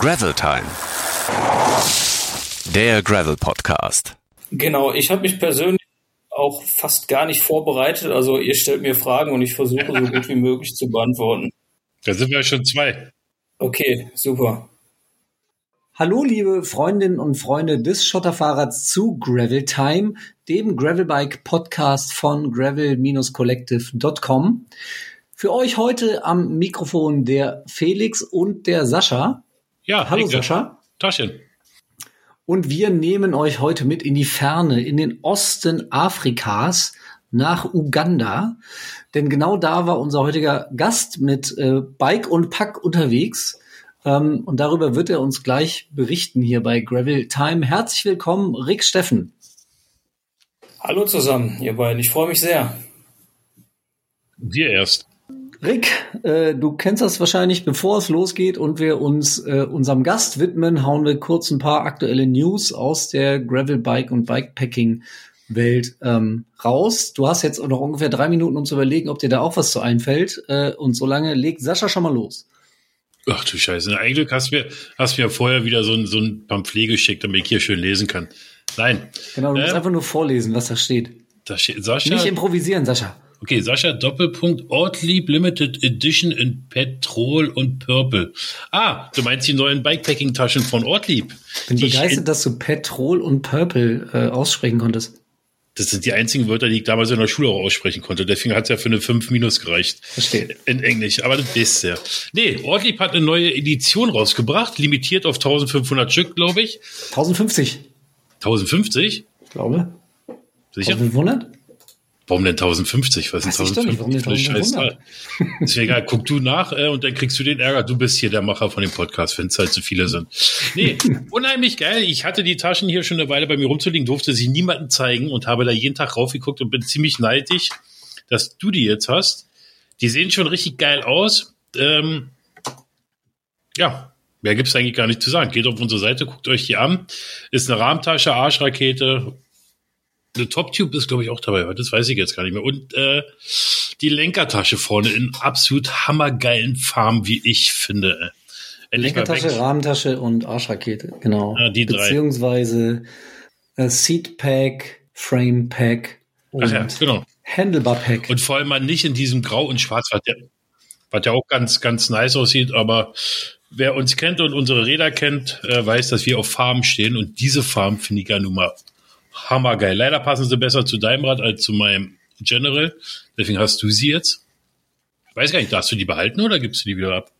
Gravel Time. Der Gravel Podcast. Genau, ich habe mich persönlich auch fast gar nicht vorbereitet. Also ihr stellt mir Fragen und ich versuche so gut wie möglich zu beantworten. Da sind wir schon zwei. Okay, super. Hallo, liebe Freundinnen und Freunde des Schotterfahrrads zu Gravel Time, dem Gravelbike Podcast von gravel-collective.com. Für euch heute am Mikrofon der Felix und der Sascha. Ja, Hallo. Sascha. Taschen. Und wir nehmen euch heute mit in die Ferne, in den Osten Afrikas, nach Uganda. Denn genau da war unser heutiger Gast mit äh, Bike und Pack unterwegs. Ähm, und darüber wird er uns gleich berichten hier bei Gravel Time. Herzlich willkommen, Rick Steffen. Hallo zusammen, ihr beiden. Ich freue mich sehr. Wir erst. Rick, äh, du kennst das wahrscheinlich, bevor es losgeht und wir uns äh, unserem Gast widmen, hauen wir kurz ein paar aktuelle News aus der Gravelbike und Bikepacking Welt ähm, raus. Du hast jetzt noch ungefähr drei Minuten, um zu überlegen, ob dir da auch was zu einfällt. Äh, und solange legt Sascha schon mal los. Ach du Scheiße. Eigentlich hast du mir, hast mir vorher wieder so ein, so ein Pamphlet geschickt, damit ich hier schön lesen kann. Nein. Genau, du musst Ähm, einfach nur vorlesen, was da steht. Da steht Sascha. Nicht improvisieren, Sascha. Okay, Sascha Doppelpunkt Ortlieb Limited Edition in Petrol und Purple. Ah, du meinst die neuen Bikepacking-Taschen von Ortlieb. Bin Die begeistert, dass du Petrol und Purple äh, aussprechen konntest. Das sind die einzigen Wörter, die ich damals in der Schule auch aussprechen konnte. Deswegen hat es ja für eine 5 minus gereicht. Verstehe. In Englisch, aber das wisst ihr. Nee, Ortlieb hat eine neue Edition rausgebracht, limitiert auf 1500 Stück, glaube ich. 1050, 1050? ich glaube. Sicher? 1500? Warum denn 1050? Was ist Weiß ich doch nicht, warum denn Das ist scheiß 1500? Zahl. Ist mir egal, guck du nach äh, und dann kriegst du den Ärger. Du bist hier der Macher von dem Podcast, wenn es halt zu viele sind. Nee, unheimlich geil. Ich hatte die Taschen hier schon eine Weile bei mir rumzuliegen, durfte sie niemandem zeigen und habe da jeden Tag raufgeguckt und bin ziemlich neidisch, dass du die jetzt hast. Die sehen schon richtig geil aus. Ähm, ja, mehr gibt's eigentlich gar nicht zu sagen. Geht auf unsere Seite, guckt euch die an. Ist eine Rahmentasche, Arschrakete. Eine Top-Tube ist, glaube ich, auch dabei. Das weiß ich jetzt gar nicht mehr. Und äh, die Lenkertasche vorne in absolut hammergeilen Farben, wie ich finde. Endlich mal Lenkertasche. Rahmentasche und Arschrakete, genau. Ja, die drei. Beziehungsweise äh, Seatpack, Framepack und Ach ja, genau. Handlebar-Pack. Und vor allem mal nicht in diesem Grau und Schwarz, was ja, was ja auch ganz, ganz nice aussieht. Aber wer uns kennt und unsere Räder kennt, äh, weiß, dass wir auf Farben stehen. Und diese Farben finde ich ja nun mal hammergeil. Leider passen sie besser zu deinem Rad als zu meinem General. Deswegen hast du sie jetzt. Weiß gar nicht, darfst du die behalten oder gibst du die wieder ab?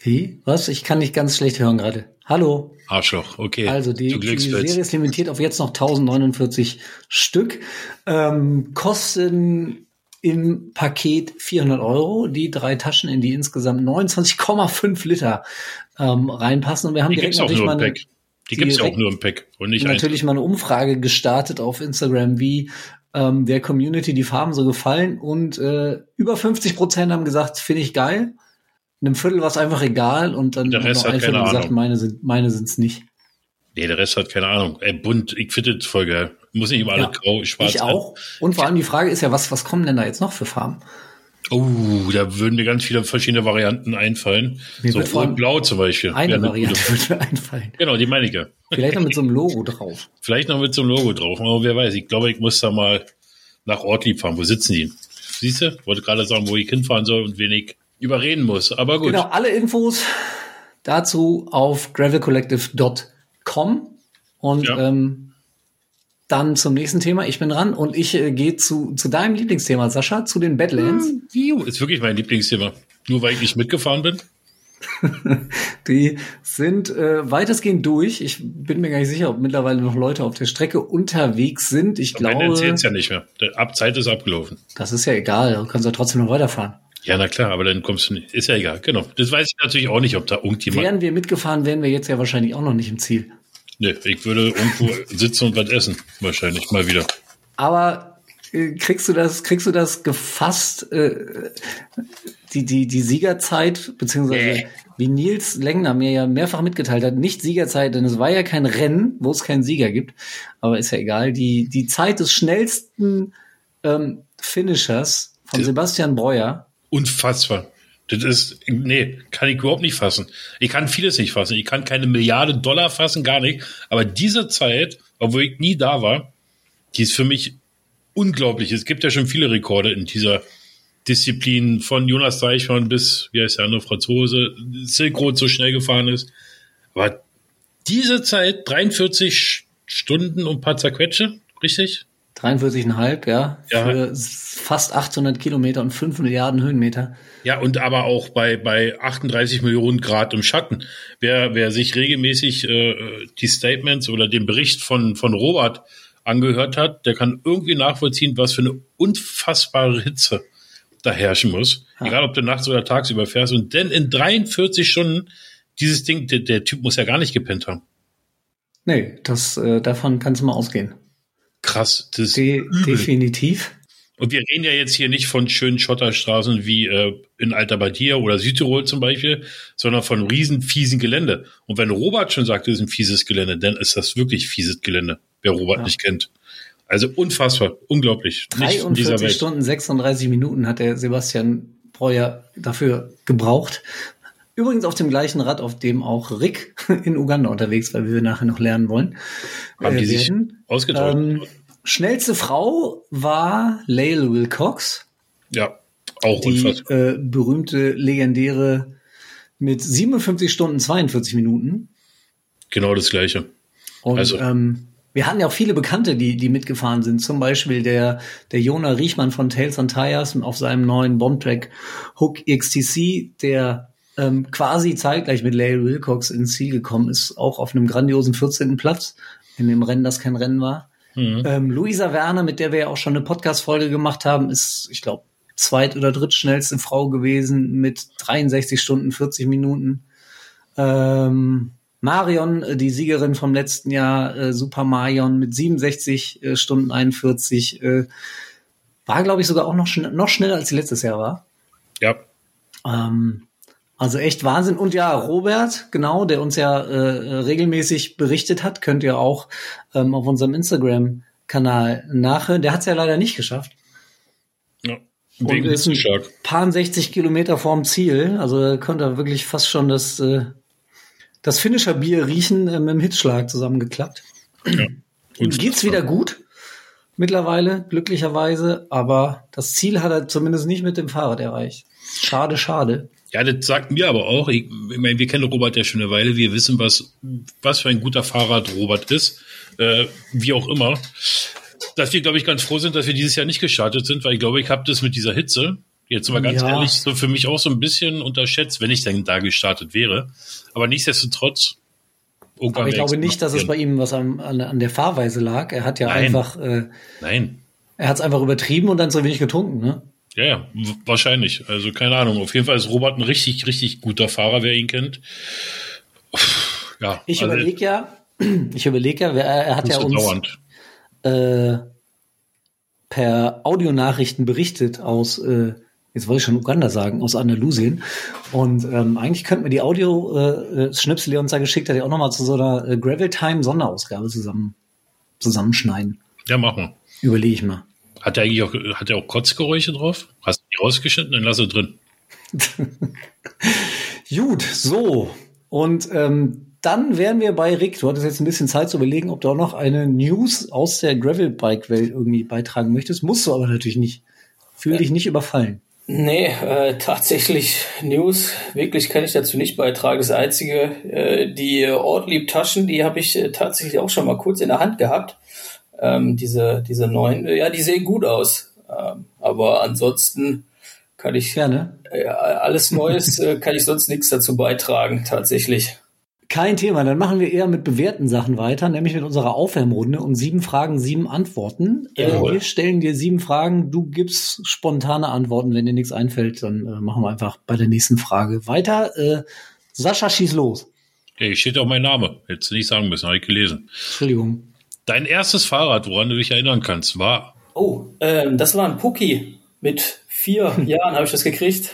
Wie? Was? Ich kann nicht ganz schlecht hören gerade. Hallo. Arschloch, okay. Also die, die. Serie ist limitiert auf jetzt noch 1049 Stück. Ähm, kosten im Paket 400 Euro. Die drei Taschen, in die insgesamt 29,5 Liter ähm, reinpassen. Und wir haben Die direkt natürlich nur mal im eine, Pack. Die gibt's auch nur im Pack und nicht natürlich mal eine Umfrage gestartet auf Instagram, wie ähm, der Community die Farben so gefallen. Und äh, über 50 Prozent haben gesagt, finde ich geil. Einem Viertel war es einfach egal und dann Der haben Rest noch hat ein Viertel keine gesagt, Ahnung. meine sind meine sind's nicht. Nee, der Rest hat keine Ahnung. Ey, bunt, ich finde das voll geil. Muss nicht immer alle Ja, grau, schwarz ich auch. Und vor allem die Frage ist ja, was, was kommen denn da jetzt noch für Farben? Oh, da würden mir ganz viele verschiedene Varianten einfallen. Mir so rot-blau zum Beispiel. Eine Variante würde mir einfallen. Genau, die meine ich ja. Vielleicht noch mit so einem Logo drauf. Vielleicht noch mit so einem Logo drauf. Aber wer weiß, ich glaube, ich muss da mal nach Ortlieb fahren. Wo sitzen die? Siehst du? Wollte gerade sagen, wo ich hinfahren soll und wen ich überreden muss. Aber gut. Genau, alle Infos dazu auf gravelcollective.com. Und Ja. ähm, dann zum nächsten Thema. Ich bin dran und ich äh, gehe zu, zu deinem Lieblingsthema, Sascha, zu den Badlands. Juhu, Ist wirklich mein Lieblingsthema. Nur weil ich nicht mitgefahren bin. Die sind äh, weitestgehend durch. Ich bin mir gar nicht sicher, ob mittlerweile noch Leute auf der Strecke unterwegs sind. Ich Am Ende glaube, zählt's ja nicht mehr. Der Abzeit ist abgelaufen. das ist ja egal. Du kannst ja trotzdem noch weiterfahren. Ja, na klar, aber dann kommst du nicht. Ist ja egal, genau. Das weiß ich natürlich auch nicht, ob da irgendjemand. Wären wir mitgefahren, wären wir jetzt ja wahrscheinlich auch noch nicht im Ziel. Nee, ich würde irgendwo sitzen und was essen. Wahrscheinlich mal wieder. Aber äh, kriegst du das, kriegst du das gefasst, äh, die, die, die Siegerzeit, beziehungsweise Nee. wie Nils Lengner mir ja mehrfach mitgeteilt hat, nicht Siegerzeit, denn es war ja kein Rennen, wo es keinen Sieger gibt, aber ist ja egal, die, die Zeit des schnellsten ähm, Finishers von Ja. Sebastian Breuer Unfassbar. Das ist, nee, kann ich überhaupt nicht fassen. Ich kann vieles nicht fassen. Ich kann keine Milliarde Dollar fassen, gar nicht. Aber diese Zeit, obwohl ich nie da war, die ist für mich unglaublich. Es gibt ja schon viele Rekorde in dieser Disziplin von Jonas Deichmann bis, wie heißt der andere Franzose, Silk Road so schnell gefahren ist. Aber diese Zeit, 43 Stunden und paar zerquetsche, richtig? 43,5, ja, Ja. Für fast 800 Kilometer und 5 Milliarden Höhenmeter. Ja, und aber auch bei, bei 38 Millionen Grad im Schatten. Wer, wer sich regelmäßig äh, die Statements oder den Bericht von, von Robert angehört hat, der kann irgendwie nachvollziehen, was für eine unfassbare Hitze da herrschen muss. Ja. Egal, ob du nachts oder tagsüber fährst. Und denn in 43 Stunden, dieses Ding, der, der Typ muss ja gar nicht gepennt haben. Nee, das, äh, davon kannst du mal ausgehen. Krass. Das ist De definitiv. Und wir reden ja jetzt hier nicht von schönen Schotterstraßen wie äh, in Alta Badia oder Südtirol zum Beispiel, sondern von riesen fiesen Gelände. Und wenn Robert schon sagt, das ist ein fieses Gelände, dann ist das wirklich fieses Gelände, wer Robert Ja. nicht kennt. Also unfassbar, unglaublich. Nicht von dieser 43 Welt. Stunden, 36 Minuten hat der Sebastian Breuer dafür gebraucht. Übrigens auf dem gleichen Rad, auf dem auch Rick in Uganda unterwegs war, wie wir nachher noch lernen wollen. Haben die äh, sich werden. ausgetauscht? Ähm, schnellste Frau war Lael Wilcox, ja, auch die äh, berühmte, legendäre mit 57 Stunden 42 Minuten. Genau das Gleiche. Und Also- ähm, wir hatten ja auch viele Bekannte, die, die mitgefahren sind. Zum Beispiel der, der Jona Riechmann von Tales on Tires auf seinem neuen Bombtrack Hook XTC, der ähm, quasi zeitgleich mit Lael Wilcox ins Ziel gekommen ist, auch auf einem grandiosen 14. Platz in dem Rennen, das kein Rennen war. Mhm. Ähm, Luisa Werner, mit der wir ja auch schon eine Podcast-Folge gemacht haben, ist, ich glaube, zweit- oder drittschnellste Frau gewesen mit 63 Stunden, 40 Minuten. Ähm, Marion, äh, die Siegerin vom letzten Jahr, äh, Super Marion mit 67 äh, Stunden 41, äh, war, glaube ich, sogar auch noch, schn noch schneller als sie letztes Jahr war. Ja, Ähm, also echt Wahnsinn. Und ja, Robert, genau, der uns ja äh, regelmäßig berichtet hat, könnt ihr auch ähm, auf unserem Instagram-Kanal nachhören. Der hat es ja leider nicht geschafft. ja. Und Wegen ist ein paar 60 Kilometer vorm Ziel. Also konnte er wirklich fast schon das, äh, das Finisher-Bier riechen äh, mit dem Hitzschlag zusammengeklappt. Ihm geht's wieder gut mittlerweile, glücklicherweise, aber das Ziel hat er zumindest nicht mit dem Fahrrad erreicht. Schade, schade. Ja, das sagt mir aber auch. Ich, ich meine, wir kennen Robert ja schon eine Weile. Wir wissen, was, was für ein guter Fahrrad Robert ist. Äh, wie auch immer. Dass wir, glaube ich, ganz froh sind, dass wir dieses Jahr nicht gestartet sind, weil ich glaube, ich habe das mit dieser Hitze, jetzt mal ganz Ja. ehrlich, so für mich auch so ein bisschen unterschätzt, wenn ich dann da gestartet wäre. Aber nichtsdestotrotz. irgendwann Aber ich glaube nicht, dass es bei ihm was an, an, an der Fahrweise lag. Er hat ja Nein. einfach, äh. Nein. er hat es einfach übertrieben und dann zu wenig getrunken. Ne? Ja, ja, wahrscheinlich. Also keine Ahnung. Auf jeden Fall ist Robert ein richtig, richtig guter Fahrer, wer ihn kennt. Ja, Ich also, überlege ja, ich überlege ja, er, hat ja uns dauernd. äh, per Audionachrichten berichtet aus, äh, jetzt wollte ich schon Uganda sagen, aus Andalusien. Und ähm, eigentlich könnten wir die Audio-Schnipsel, die er uns da geschickt hat, ja auch nochmal zu so einer äh, Gravel-Time-Sonderausgabe zusammen, zusammenschneiden. Ja, machen wir. Überlege ich mal. Hat er eigentlich auch, hat er auch Kotzgeräusche drauf? Hast du die rausgeschnitten? Dann lass sie drin. Gut, so. Und ähm, dann wären wir bei Rick. Du hattest jetzt ein bisschen Zeit zu überlegen, ob du auch noch eine News aus der Gravel-Bike-Welt irgendwie beitragen möchtest. Musst du aber natürlich nicht. Fühl dich nicht überfallen. Nee, äh, tatsächlich News, wirklich kann ich dazu nicht beitragen. Das Einzige, äh, die Ortlieb-Taschen, die habe ich äh, tatsächlich auch schon mal kurz in der Hand gehabt. Ähm, diese, diese neuen, ja, die sehen gut aus. Ähm, aber ansonsten kann ich Gerne. äh, alles Neues, äh, kann ich sonst nichts dazu beitragen, tatsächlich. Kein Thema. Dann machen wir eher mit bewährten Sachen weiter, nämlich mit unserer Aufwärmrunde und sieben Fragen, sieben Antworten. Äh, wir stellen dir sieben Fragen, du gibst spontane Antworten. Wenn dir nichts einfällt, dann äh, machen wir einfach bei der nächsten Frage weiter. Äh, Sascha, schieß los. Hey, steht auch mein Name. Hättest du nicht sagen müssen, habe ich gelesen. Entschuldigung. Dein erstes Fahrrad, woran du dich erinnern kannst, war. Oh, ähm, das war ein Pucki. Mit vier Jahren habe ich das gekriegt.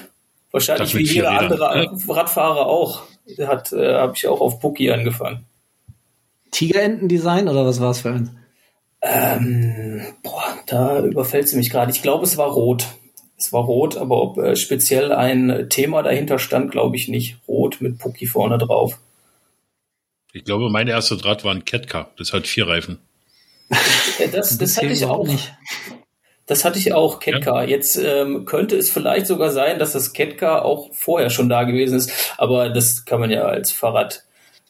Wahrscheinlich Das wie jeder andere Radfahrer auch. Hat, äh, habe ich auch auf Pucki angefangen. Tigerentendesign oder was war es für ein? Ähm, boah, da überfällt sie mich gerade. Ich glaube, es war rot. Es war rot, aber ob äh, speziell ein Thema dahinter stand, glaube ich nicht. Rot mit Pucki vorne drauf. Ich glaube, mein erster Draht war ein Ketka. Das hat vier Reifen. Das, das hatte ich auch nicht. Das hatte ich auch, Ketka. Ja. Jetzt ähm, könnte es vielleicht sogar sein, dass das Ketka auch vorher schon da gewesen ist, aber das kann man ja als Fahrrad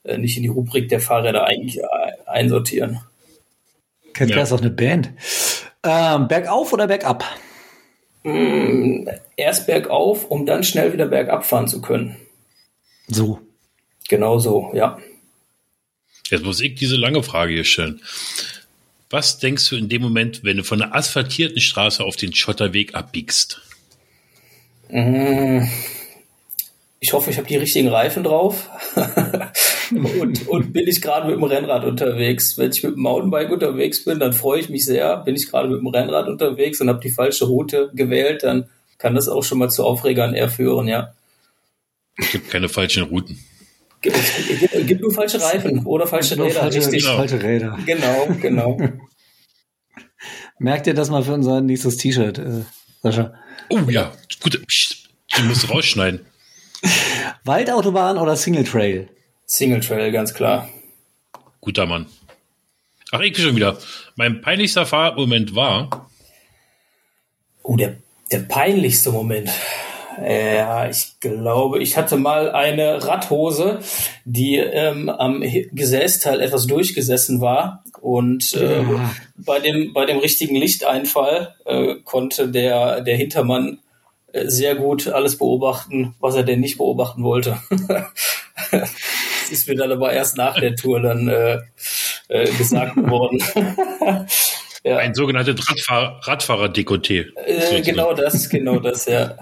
äh, nicht in die Rubrik der Fahrräder eigentlich äh, einsortieren. Ketka ja. ist auch eine Band. Ähm, bergauf oder bergab? Mm, erst bergauf, um dann schnell wieder bergab fahren zu können. So. Genau so, ja. Jetzt muss ich diese lange Frage hier stellen. Was denkst du in dem Moment, wenn du von einer asphaltierten Straße auf den Schotterweg abbiegst? Mm, ich hoffe, ich habe die richtigen Reifen drauf. und, und bin ich gerade mit dem Rennrad unterwegs. Wenn ich mit dem Mountainbike unterwegs bin, dann freue ich mich sehr. Bin ich gerade mit dem Rennrad unterwegs und habe die falsche Route gewählt, dann kann das auch schon mal zu Aufregern eher führen, ja. Es gibt keine falschen Routen. Gibt, gibt, gibt nur falsche Reifen oder falsche Räder. Falsche, richtig. Genau. falsche Räder. Genau, genau. Merkt ihr das mal für unser nächstes T-Shirt, äh, Sascha? Oh ja, gut. Du musst rausschneiden. Waldautobahn oder Single Trail? Single Trail, ganz klar. Guter Mann. Ach, ich bin schon wieder. Mein peinlichster Fahrmoment war. Oh, der, der peinlichste Moment. Ja, ich glaube, ich hatte mal eine Radhose, die ähm, am Gesäßteil etwas durchgesessen war und äh, ja. bei dem bei dem richtigen Lichteinfall äh, konnte der der Hintermann äh, sehr gut alles beobachten, was er denn nicht beobachten wollte. ist mir dann aber erst nach der Tour dann äh, äh, gesagt worden. ja. Ein sogenanntes Radfahr Radfahrer-Dekoté. Äh, genau das, genau das, ja.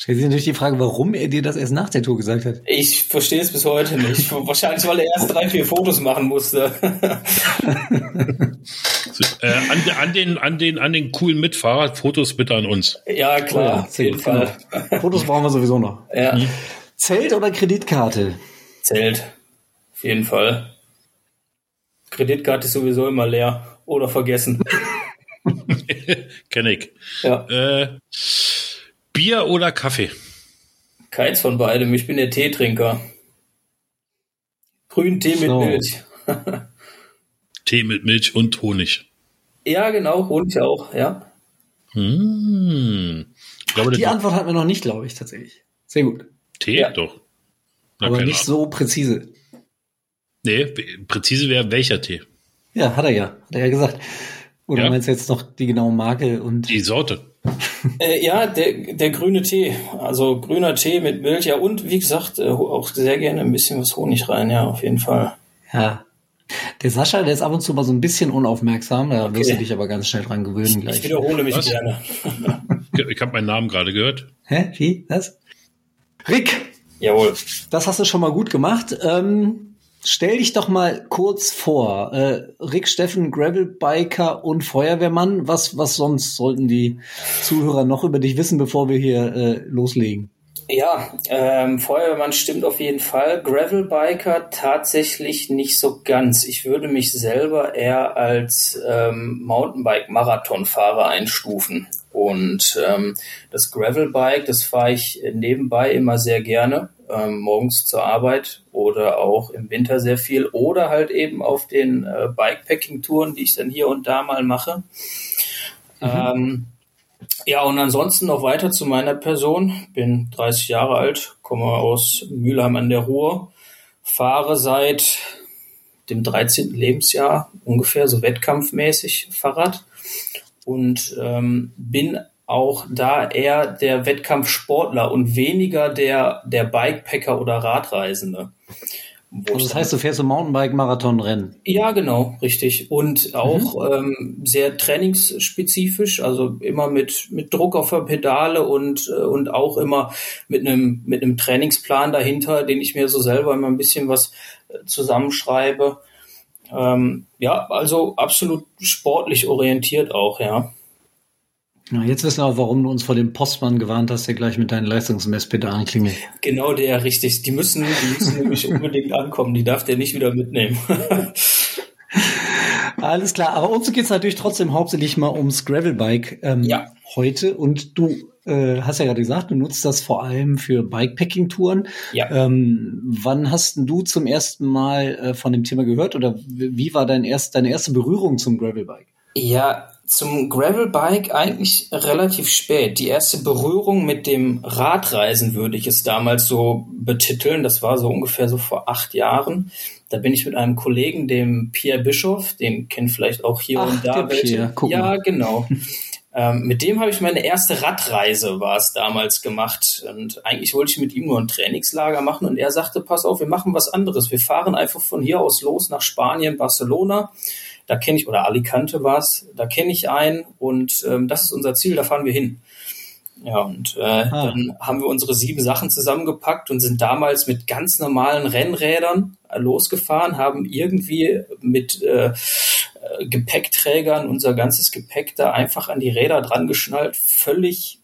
Stellt sich natürlich die Frage, warum er dir das erst nach der Tour gesagt hat. Ich verstehe es bis heute nicht. Wahrscheinlich, weil er erst drei, vier Fotos machen musste. so, äh, an, an, den, an, den, an den coolen Mitfahrer, Fotos bitte an uns. Ja, klar, oh ja, auf jeden Fall. Fotos brauchen wir sowieso noch. Ja. Mhm. Zelt oder Kreditkarte? Zelt. Auf jeden Fall. Kreditkarte ist sowieso immer leer oder vergessen. Kenn ich. Ja. Äh, Bier oder Kaffee? Keins von beidem. Ich bin der Teetrinker. Grünen Tee so. mit Milch. Tee mit Milch und Honig. Ja, genau, Honig auch, ja. Hm. Glaube, die Antwort hatten wir noch nicht, glaube ich, tatsächlich. Sehr gut. Tee? Ja. Doch. Na, Aber nicht so präzise. Nee, präzise wäre welcher Tee? Ja, hat er ja. Hat er ja gesagt. Oder ja. meinst du jetzt noch die genaue Marke und. Die Sorte. Äh, ja, der, der grüne Tee. Also grüner Tee mit Milch, ja, und wie gesagt, äh, auch sehr gerne ein bisschen was Honig rein, ja, auf jeden Fall. Ja. Der Sascha, der ist ab und zu mal so ein bisschen unaufmerksam, da okay. wirst du dich aber ganz schnell dran gewöhnen gleich. Ich wiederhole mich was? gerne. ich habe meinen Namen gerade gehört. Hä? Wie? Was? Rick! Jawohl. Das hast du schon mal gut gemacht. Ähm, stell dich doch mal kurz vor. Äh, Rick Steffen, Gravelbiker und Feuerwehrmann. Was, was sonst sollten die Zuhörer noch über dich wissen, bevor wir hier äh, loslegen? Ja, ähm, Feuerwehrmann stimmt auf jeden Fall. Gravelbiker tatsächlich nicht so ganz. Ich würde mich selber eher als ähm, Mountainbike-Marathonfahrer einstufen. Und ähm, das Gravelbike, das fahre ich nebenbei immer sehr gerne, ähm, morgens zur Arbeit oder auch im Winter sehr viel oder halt eben auf den äh, Bikepacking-Touren, die ich dann hier und da mal mache. Mhm. Ähm, ja, und ansonsten noch weiter zu meiner Person. Bin 30 Jahre alt, komme aus Mülheim an der Ruhr, fahre seit dem 13. Lebensjahr ungefähr so wettkampfmäßig Fahrrad und ähm, bin auch da eher der Wettkampfsportler und weniger der, der Bikepacker oder Radreisende. Also das heißt, du fährst so Mountainbike-Marathon-Rennen? Ja, genau, richtig. Und auch mhm. ähm, sehr trainingsspezifisch, also immer mit, mit Druck auf der Pedale und, äh, und auch immer mit einem, mit einem Trainingsplan dahinter, den ich mir so selber immer ein bisschen was äh, zusammenschreibe. Ähm, ja, also absolut sportlich orientiert auch, ja. Na, jetzt wissen wir auch, warum du uns vor dem Postmann gewarnt hast, der gleich mit deinen Leistungsmesspedalen klingelt. Genau der, richtig. Die müssen, die müssen nämlich unbedingt ankommen. Die darf der nicht wieder mitnehmen. Alles klar, aber uns geht es natürlich trotzdem hauptsächlich mal ums Gravelbike. Ähm, ja. heute und du äh, hast ja gerade gesagt, du nutzt das vor allem für Bikepacking-Touren. Ja. Ähm, wann hast denn du zum ersten Mal äh, von dem Thema gehört oder wie war dein erst, deine erste Berührung zum Gravelbike? Ja, zum Gravelbike eigentlich relativ spät. Die erste Berührung mit dem Radreisen würde ich es damals so betiteln. Das war so ungefähr so vor acht Jahren. Da bin ich mit einem Kollegen, dem Pierre Bischof, den kennt vielleicht auch hier Ach, und da guck ja, genau. ähm, mit dem habe ich meine erste Radreise, war es damals gemacht. Und eigentlich wollte ich mit ihm nur ein Trainingslager machen. Und er sagte, pass auf, wir machen was anderes. Wir fahren einfach von hier aus los nach Spanien, Barcelona. Da kenne ich, oder Alicante war es, da kenne ich einen und ähm, das ist unser Ziel, da fahren wir hin. Ja, und äh, Ah. dann haben wir unsere sieben Sachen zusammengepackt und sind damals mit ganz normalen Rennrädern losgefahren, haben irgendwie mit äh, äh, Gepäckträgern unser ganzes Gepäck da einfach an die Räder dran geschnallt, völlig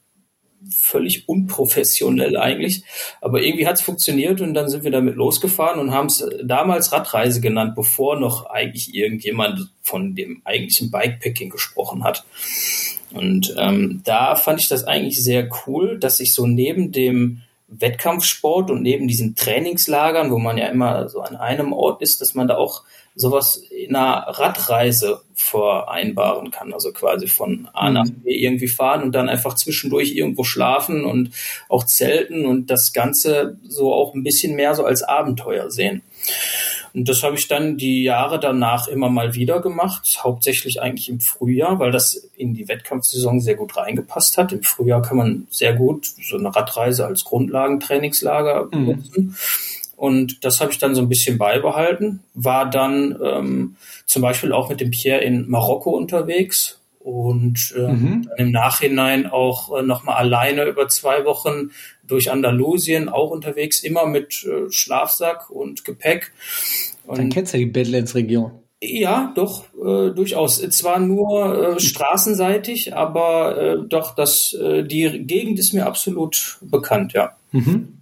völlig unprofessionell eigentlich, aber irgendwie hat es funktioniert und dann sind wir damit losgefahren und haben es damals Radreise genannt, bevor noch eigentlich irgendjemand von dem eigentlichen Bikepacking gesprochen hat. Und ähm, da fand ich das eigentlich sehr cool, dass ich so neben dem Wettkampfsport und neben diesen Trainingslagern, wo man ja immer so an einem Ort ist, dass man da auch sowas in einer Radreise vereinbaren kann. Also quasi von A nach B irgendwie fahren und dann einfach zwischendurch irgendwo schlafen und auch zelten und das Ganze so auch ein bisschen mehr so als Abenteuer sehen. Und das habe ich dann die Jahre danach immer mal wieder gemacht, hauptsächlich eigentlich im Frühjahr, weil das in die Wettkampfsaison sehr gut reingepasst hat. Im Frühjahr kann man sehr gut so eine Radreise als Grundlagentrainingslager benutzen. Und das habe ich dann so ein bisschen beibehalten, war dann ähm, zum Beispiel auch mit dem Pierre in Marokko unterwegs und ähm, dann im Nachhinein auch äh, nochmal alleine über zwei Wochen durch Andalusien auch unterwegs, immer mit äh, Schlafsack und Gepäck. Dann Und kennst du ja die Badlands-Region. ja, doch, äh, durchaus. Zwar nur äh, straßenseitig, aber äh, doch, das, äh, die Gegend ist mir absolut bekannt, ja. Mhm.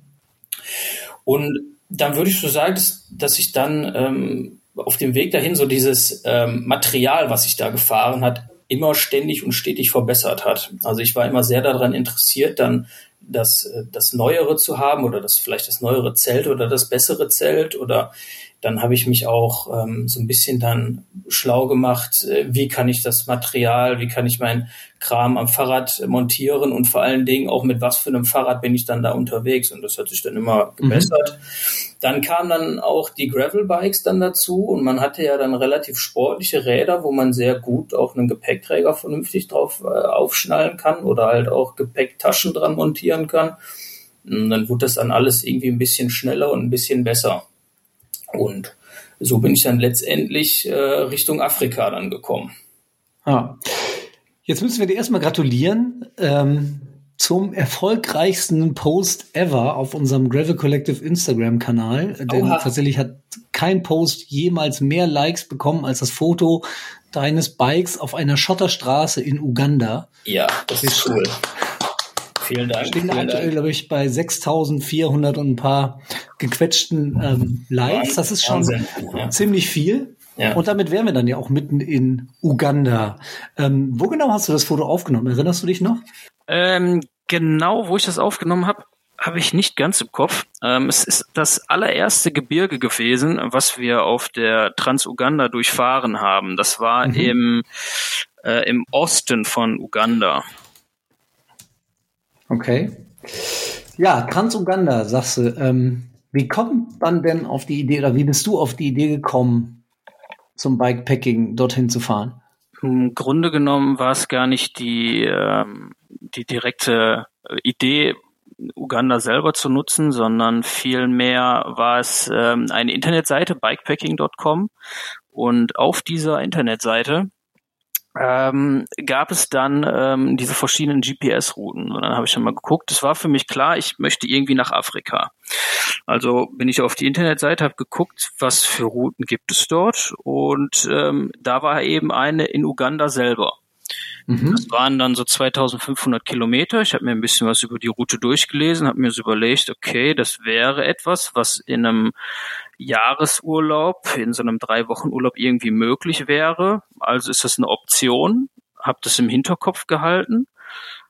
Und dann würde ich so sagen, dass, dass ich dann ähm, auf dem Weg dahin so dieses ähm, Material, was ich da gefahren hat, immer ständig und stetig verbessert hat. Also ich war immer sehr daran interessiert, dann das, äh, das Neuere zu haben oder das vielleicht das neuere Zelt oder das bessere Zelt oder dann habe ich mich auch ähm, so ein bisschen dann schlau gemacht, äh, wie kann ich das Material, wie kann ich mein Kram am Fahrrad montieren und vor allen Dingen auch mit was für einem Fahrrad bin ich dann da unterwegs und das hat sich dann immer gebessert. Dann kamen dann auch die Gravel-Bikes dann dazu und man hatte ja dann relativ sportliche Räder, wo man sehr gut auch einen Gepäckträger vernünftig drauf äh, aufschnallen kann oder halt auch Gepäcktaschen dran montieren kann. Und dann wurde das dann alles irgendwie ein bisschen schneller und ein bisschen besser. Und so bin ich dann letztendlich äh, Richtung Afrika dann gekommen. Ja. Jetzt müssen wir dir erstmal gratulieren ähm, zum erfolgreichsten Post ever auf unserem Gravel Collective Instagram-Kanal. Denn Oha. tatsächlich hat kein Post jemals mehr Likes bekommen als das Foto deines Bikes auf einer Schotterstraße in Uganda. Ja, das ist cool. Vielen Dank. Stehen vielen aktuell, glaube ich, bei 6400 und ein paar gequetschten ähm, Likes. Das ist schon Wahnsinn, ja. ziemlich viel. Ja. Und damit wären wir dann ja auch mitten in Uganda. Ähm, wo genau hast du das Foto aufgenommen? Erinnerst du dich noch? Ähm, genau, wo ich das aufgenommen habe, habe ich nicht ganz im Kopf. Ähm, es ist das allererste Gebirge gewesen, was wir auf der Trans-Uganda durchfahren haben. Das war Mhm. im, äh, im Osten von Uganda. Okay. Ja, Trans-Uganda, sagst du. Ähm, wie kommt man denn auf die Idee, oder wie bist du auf die Idee gekommen, zum Bikepacking dorthin zu fahren? Im Grunde genommen war es gar nicht die, ähm, die direkte äh, Idee, Uganda selber zu nutzen, sondern vielmehr war es ähm, eine Internetseite, bikepacking.com. Und auf dieser Internetseite ähm, gab es dann ähm, diese verschiedenen GPS-Routen. Und dann habe ich dann mal geguckt. Es war für mich klar, ich möchte irgendwie nach Afrika. Also bin ich auf die Internetseite, habe geguckt, was für Routen gibt es dort. Und ähm, da war eben eine in Uganda selber. Mhm. Das waren dann so 2500 Kilometer. Ich habe mir ein bisschen was über die Route durchgelesen, habe mir so überlegt, okay, das wäre etwas, was in einem Jahresurlaub, in so einem drei Wochen Urlaub irgendwie möglich wäre. Also ist das eine Option. Habe das im Hinterkopf gehalten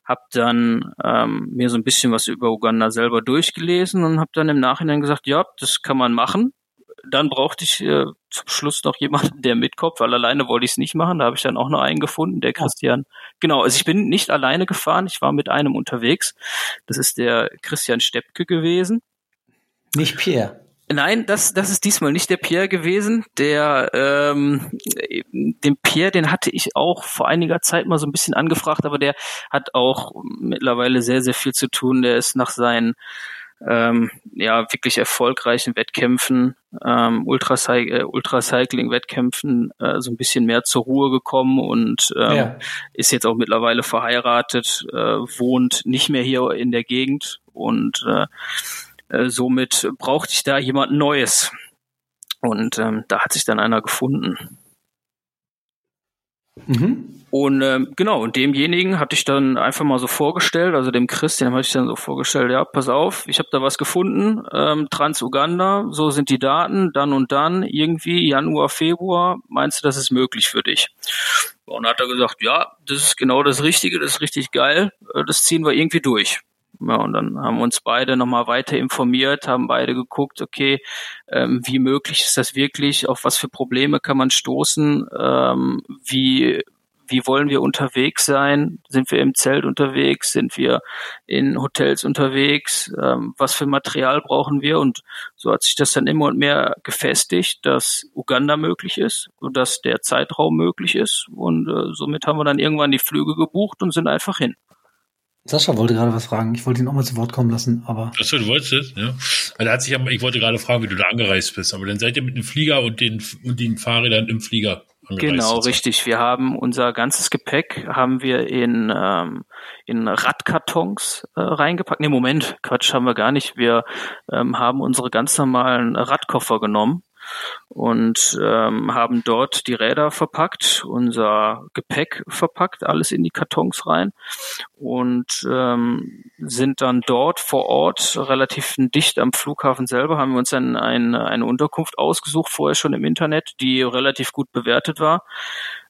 habe dann ähm, mir so ein bisschen was über Uganda selber durchgelesen und habe dann im Nachhinein gesagt, ja, das kann man machen. Dann brauchte ich äh, zum Schluss noch jemanden, der mitkommt, weil alleine wollte ich es nicht machen. Da habe ich dann auch noch einen gefunden, der Christian. Genau, also ich bin nicht alleine gefahren, ich war mit einem unterwegs. Das ist der Christian Steppke gewesen. Nicht Pierre. Nein, das, das ist diesmal nicht der Pierre gewesen. Der, ähm, den Pierre, den hatte ich auch vor einiger Zeit mal so ein bisschen angefragt, aber der hat auch mittlerweile sehr, sehr viel zu tun. Der ist nach seinen ähm, ja wirklich erfolgreichen Wettkämpfen, ähm, Ultracy äh, Ultracycling-Wettkämpfen äh, so ein bisschen mehr zur Ruhe gekommen und ähm, ja. ist jetzt auch mittlerweile verheiratet, äh, wohnt nicht mehr hier in der Gegend und äh, äh, somit brauchte ich da jemand Neues. Und ähm, da hat sich dann einer gefunden. Mhm. Und ähm, genau, und demjenigen hatte ich dann einfach mal so vorgestellt, also dem Christian hatte ich dann so vorgestellt, ja, pass auf, ich habe da was gefunden, ähm, Trans-Uganda, so sind die Daten, dann und dann, irgendwie Januar, Februar, meinst du, das ist möglich für dich? Und dann hat er gesagt, ja, das ist genau das Richtige, das ist richtig geil, äh, das ziehen wir irgendwie durch. Ja, und dann haben uns beide nochmal weiter informiert, haben beide geguckt, okay, ähm, wie möglich ist das wirklich, auf was für Probleme kann man stoßen, ähm, wie, wie wollen wir unterwegs sein? Sind wir im Zelt unterwegs? Sind wir in Hotels unterwegs? Ähm, was für Material brauchen wir? Und so hat sich das dann immer und mehr gefestigt, dass Uganda möglich ist und dass der Zeitraum möglich ist. Und äh, somit haben wir dann irgendwann die Flüge gebucht und sind einfach hin. Sascha wollte gerade was fragen. Ich wollte ihn auch mal zu Wort kommen lassen, aber. Achso, du wolltest es, ja. Also hat sich, ich wollte gerade fragen, wie du da angereist bist, aber dann seid ihr mit dem Flieger und den, und den Fahrrädern im Flieger angereist. Genau, richtig. Wir haben unser ganzes Gepäck haben wir in, ähm, in Radkartons äh, reingepackt. Nee, Moment, Quatsch haben wir gar nicht. Wir ähm, haben unsere ganz normalen Radkoffer genommen und ähm, haben dort die Räder verpackt, unser Gepäck verpackt, alles in die Kartons rein und ähm, sind dann dort vor Ort relativ dicht am Flughafen selber, haben wir uns dann ein, eine Unterkunft ausgesucht, vorher schon im Internet, die relativ gut bewertet war.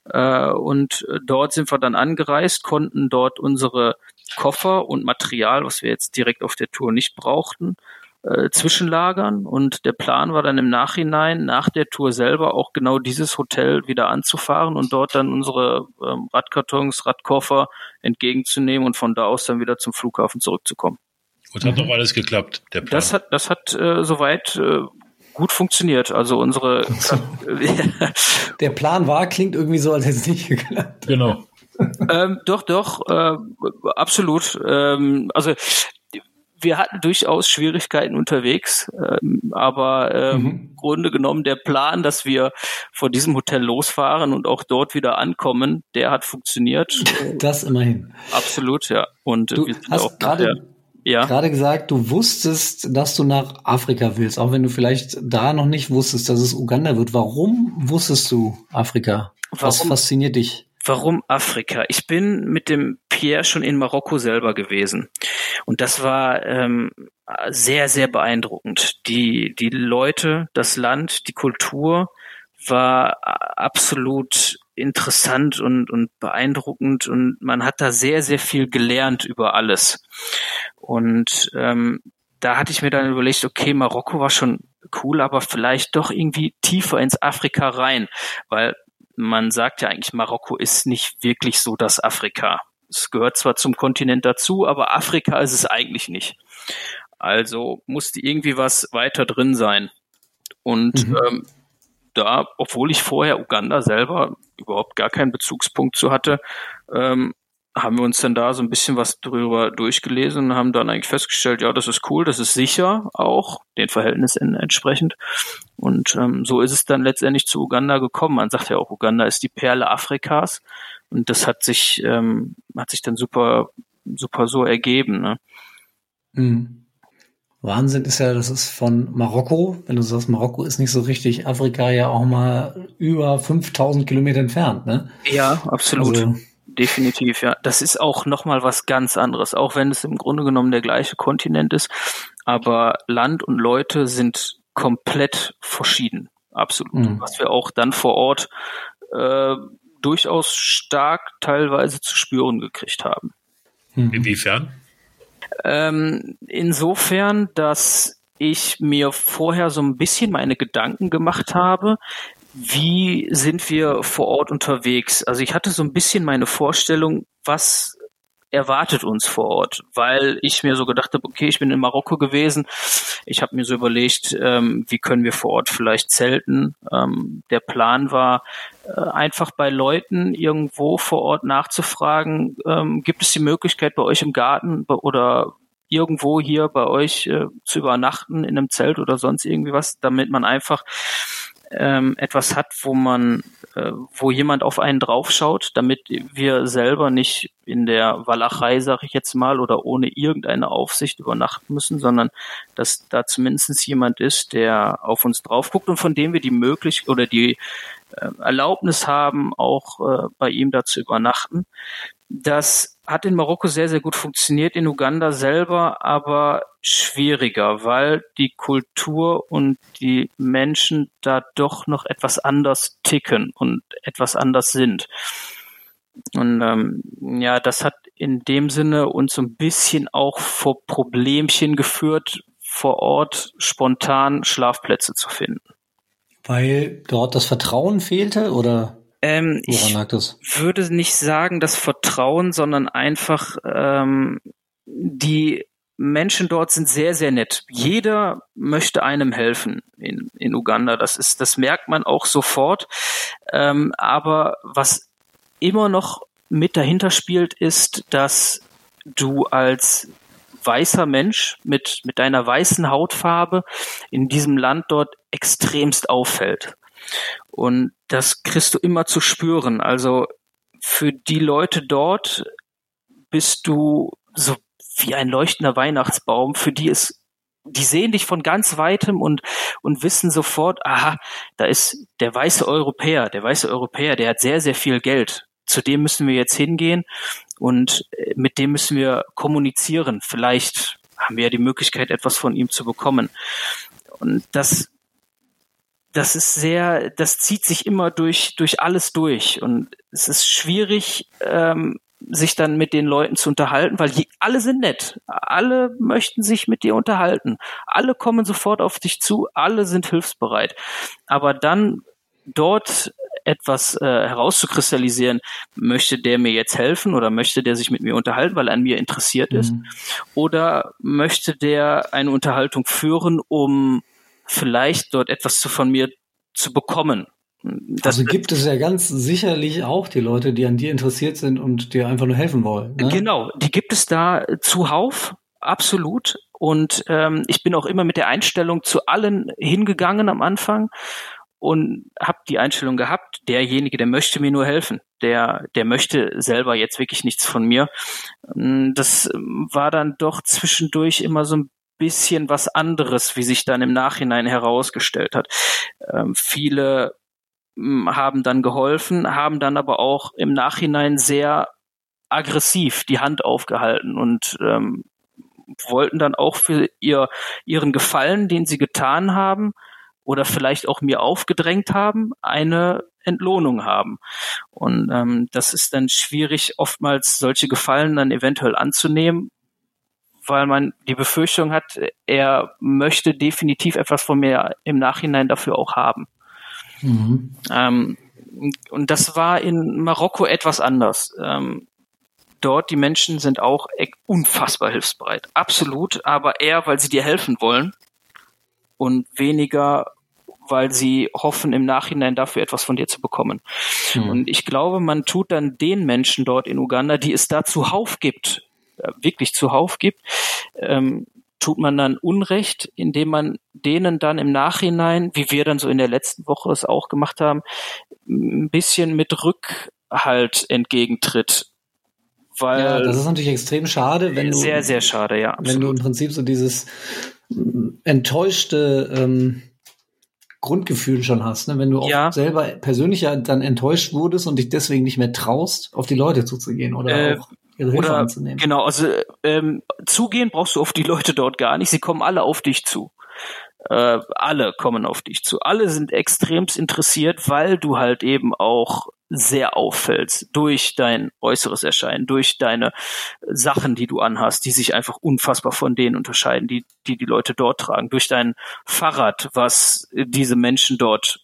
Äh, und dort sind wir dann angereist, konnten dort unsere Koffer und Material, was wir jetzt direkt auf der Tour nicht brauchten, äh, zwischenlagern. Und der Plan war dann im Nachhinein, nach der Tour selber, auch genau dieses Hotel wieder anzufahren und dort dann unsere ähm, Radkartons, Radkoffer entgegenzunehmen und von da aus dann wieder zum Flughafen zurückzukommen. Und hat mhm. doch alles geklappt, der Plan. Das hat, das hat äh, soweit äh, gut funktioniert. Also unsere Der Plan war, klingt irgendwie so, als hätte es nicht geklappt. Genau. ähm, doch, doch, äh, absolut. Ähm, also wir hatten durchaus Schwierigkeiten unterwegs, ähm, aber ähm, mhm. im Grunde genommen der Plan, dass wir vor diesem Hotel losfahren und auch dort wieder ankommen, der hat funktioniert. Das immerhin. Absolut, ja. Und du hast gerade ja. gerade gesagt, du wusstest, dass du nach Afrika willst, auch wenn du vielleicht da noch nicht wusstest, dass es Uganda wird. Warum wusstest du Afrika? Warum? Was fasziniert dich? Warum Afrika? Ich bin mit dem Pierre schon in Marokko selber gewesen. Und das war ähm, sehr, sehr beeindruckend. Die, die Leute, das Land, die Kultur war absolut interessant und, und beeindruckend und man hat da sehr, sehr viel gelernt über alles. Und ähm, da hatte ich mir dann überlegt, okay, Marokko war schon cool, aber vielleicht doch irgendwie tiefer ins Afrika rein, weil man sagt ja eigentlich, Marokko ist nicht wirklich so das Afrika. Es gehört zwar zum Kontinent dazu, aber Afrika ist es eigentlich nicht. Also musste irgendwie was weiter drin sein. Und mhm. ähm, da, obwohl ich vorher Uganda selber überhaupt gar keinen Bezugspunkt zu hatte, ähm, haben wir uns dann da so ein bisschen was drüber durchgelesen und haben dann eigentlich festgestellt, ja, das ist cool, das ist sicher auch, den Verhältnissen entsprechend. Und ähm, so ist es dann letztendlich zu Uganda gekommen. Man sagt ja auch, Uganda ist die Perle Afrikas. Und das hat sich, ähm, hat sich dann super, super so ergeben. Ne? Mhm. Wahnsinn ist ja, das ist von Marokko, wenn du sagst, Marokko ist nicht so richtig, Afrika ja auch mal über 5000 Kilometer entfernt, ne? Ja, absolut. Also, Definitiv, ja. Das ist auch nochmal was ganz anderes, auch wenn es im Grunde genommen der gleiche Kontinent ist. Aber Land und Leute sind komplett verschieden. Absolut. Mhm. Was wir auch dann vor Ort äh, durchaus stark teilweise zu spüren gekriegt haben. Mhm. Inwiefern? Ähm, insofern, dass ich mir vorher so ein bisschen meine Gedanken gemacht habe, wie sind wir vor Ort unterwegs? Also ich hatte so ein bisschen meine Vorstellung, was erwartet uns vor Ort, weil ich mir so gedacht habe, okay, ich bin in Marokko gewesen, ich habe mir so überlegt, ähm, wie können wir vor Ort vielleicht zelten. Ähm, der Plan war, äh, einfach bei Leuten irgendwo vor Ort nachzufragen, ähm, gibt es die Möglichkeit bei euch im Garten oder irgendwo hier bei euch äh, zu übernachten in einem Zelt oder sonst irgendwie was, damit man einfach ähm, etwas hat, wo man, äh, wo jemand auf einen draufschaut, damit wir selber nicht in der Walachei, sag ich jetzt mal, oder ohne irgendeine Aufsicht übernachten müssen, sondern dass da zumindest jemand ist, der auf uns drauf guckt und von dem wir die Möglichkeit oder die äh, Erlaubnis haben, auch äh, bei ihm da zu übernachten. Das hat in Marokko sehr, sehr gut funktioniert, in Uganda selber aber schwieriger, weil die Kultur und die Menschen da doch noch etwas anders ticken und etwas anders sind. Und ähm, ja, das hat in dem Sinne uns so ein bisschen auch vor Problemchen geführt, vor Ort spontan Schlafplätze zu finden. Weil dort das Vertrauen fehlte oder? Ähm, ich würde nicht sagen das Vertrauen, sondern einfach ähm, die Menschen dort sind sehr, sehr nett. Jeder möchte einem helfen in, in Uganda. Das ist, das merkt man auch sofort. Ähm, aber was immer noch mit dahinter spielt, ist, dass du als weißer Mensch mit, mit deiner weißen Hautfarbe in diesem Land dort extremst auffällt. Und das kriegst du immer zu spüren. Also für die Leute dort bist du so wie ein leuchtender Weihnachtsbaum, für die ist die sehen dich von ganz weitem und, und wissen sofort, aha, da ist der weiße Europäer, der weiße Europäer, der hat sehr, sehr viel Geld. Zu dem müssen wir jetzt hingehen und äh, mit dem müssen wir kommunizieren. Vielleicht haben wir ja die Möglichkeit, etwas von ihm zu bekommen. Und das das ist sehr, das zieht sich immer durch, durch alles durch. Und es ist schwierig, ähm, sich dann mit den Leuten zu unterhalten, weil die, alle sind nett. Alle möchten sich mit dir unterhalten. Alle kommen sofort auf dich zu. Alle sind hilfsbereit. Aber dann dort etwas äh, herauszukristallisieren, möchte der mir jetzt helfen oder möchte der sich mit mir unterhalten, weil er an mir interessiert ist? Mhm. Oder möchte der eine Unterhaltung führen, um vielleicht dort etwas zu, von mir zu bekommen. Das also gibt es ja ganz sicherlich auch die Leute, die an dir interessiert sind und dir einfach nur helfen wollen. Ne? Genau, die gibt es da zuhauf, absolut. Und ähm, ich bin auch immer mit der Einstellung zu allen hingegangen am Anfang und habe die Einstellung gehabt, derjenige, der möchte mir nur helfen, der, der möchte selber jetzt wirklich nichts von mir. Das war dann doch zwischendurch immer so ein bisschen was anderes, wie sich dann im Nachhinein herausgestellt hat. Ähm, viele hm, haben dann geholfen, haben dann aber auch im Nachhinein sehr aggressiv die Hand aufgehalten und ähm, wollten dann auch für ihr, ihren Gefallen, den sie getan haben, oder vielleicht auch mir aufgedrängt haben, eine Entlohnung haben. Und ähm, das ist dann schwierig, oftmals solche Gefallen dann eventuell anzunehmen, weil man die Befürchtung hat, er möchte definitiv etwas von mir im Nachhinein dafür auch haben. Mhm. Ähm, und das war in Marokko etwas anders. Ähm, dort die Menschen sind auch unfassbar hilfsbereit, absolut, aber eher, weil sie dir helfen wollen und weniger, weil sie hoffen, im Nachhinein dafür etwas von dir zu bekommen. Mhm. Und ich glaube, man tut dann den Menschen dort in Uganda, die es da zuhauf gibt, wirklich zuhauf gibt, ähm, tut man dann Unrecht, indem man denen dann im Nachhinein, wie wir dann so in der letzten Woche es auch gemacht haben, ein bisschen mit Rückhalt entgegentritt. Weil ja, das ist natürlich extrem schade, wenn du sehr sehr schade, ja. Absolut. Wenn du im Prinzip so dieses enttäuschte ähm, Grundgefühl schon hast, ne? wenn du auch selber persönlich ja dann enttäuscht wurdest und dich deswegen nicht mehr traust, auf die Leute zuzugehen oder äh, auch ihre Hilfe oder, anzunehmen. Genau, also ähm, zugehen brauchst du auf die Leute dort gar nicht. Sie kommen alle auf dich zu. Äh, alle kommen auf dich zu. Alle sind extremst interessiert, weil du halt eben auch sehr auffällst durch dein äußeres Erscheinen, durch deine Sachen, die du anhast, die sich einfach unfassbar von denen unterscheiden, die die, die Leute dort tragen, durch dein Fahrrad, was diese Menschen dort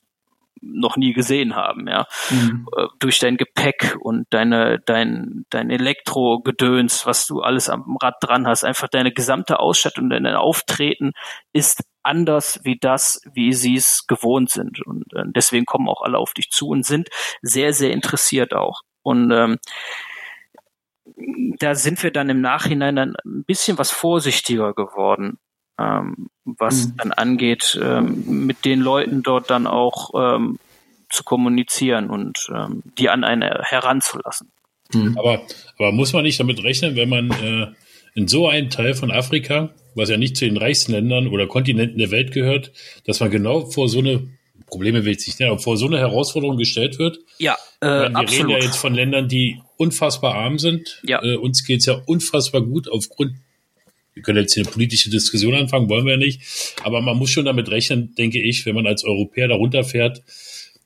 noch nie gesehen haben, ja. Mhm. Äh, durch dein Gepäck und deine, dein, dein Elektrogedöns, was du alles am Rad dran hast, einfach deine gesamte Ausstattung, dein Auftreten ist anders wie das, wie sie es gewohnt sind. Und äh, deswegen kommen auch alle auf dich zu und sind sehr, sehr interessiert auch. Und ähm, da sind wir dann im Nachhinein dann ein bisschen was vorsichtiger geworden, ähm, was mhm. dann angeht, ähm, mit den Leuten dort dann auch ähm, zu kommunizieren und ähm, die an eine heranzulassen. Mhm. Aber, aber muss man nicht damit rechnen, wenn man äh, in so einen Teil von Afrika, was ja nicht zu den reichsten Ländern oder Kontinenten der Welt gehört, dass man genau vor so eine Probleme will ich nicht nennen, aber vor so eine Herausforderung gestellt wird. Ja, äh, wir absolut. reden ja jetzt von Ländern, die unfassbar arm sind. Ja. Äh, uns geht's ja unfassbar gut aufgrund wir können jetzt hier eine politische Diskussion anfangen, wollen wir ja nicht. Aber man muss schon damit rechnen, denke ich, wenn man als Europäer darunter fährt,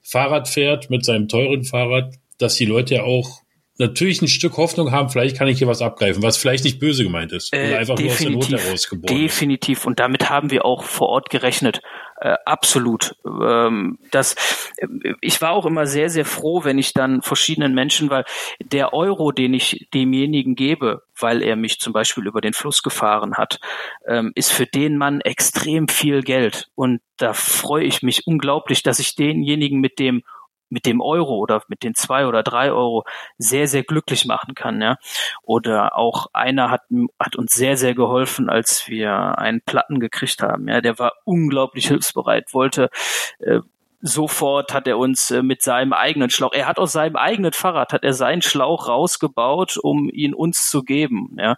Fahrrad fährt mit seinem teuren Fahrrad, dass die Leute ja auch natürlich ein Stück Hoffnung haben, vielleicht kann ich hier was abgreifen, was vielleicht nicht böse gemeint ist. Äh, einfach nur aus der Not herausgeboren. Definitiv. Und damit haben wir auch vor Ort gerechnet. Äh, absolut. Ähm, das, äh, ich war auch immer sehr, sehr froh, wenn ich dann verschiedenen Menschen, weil der Euro, den ich demjenigen gebe, weil er mich zum Beispiel über den Fluss gefahren hat, ähm, ist für den Mann extrem viel Geld. Und da freue ich mich unglaublich, dass ich denjenigen mit dem mit dem Euro oder mit den zwei oder drei Euro sehr, sehr glücklich machen kann. Ja? Oder auch einer hat, hat uns sehr, sehr geholfen, als wir einen Platten gekriegt haben. Ja? Der war unglaublich hilfsbereit, wollte äh, sofort hat er uns äh, mit seinem eigenen Schlauch, er hat aus seinem eigenen Fahrrad, hat er seinen Schlauch rausgebaut, um ihn uns zu geben. Ja?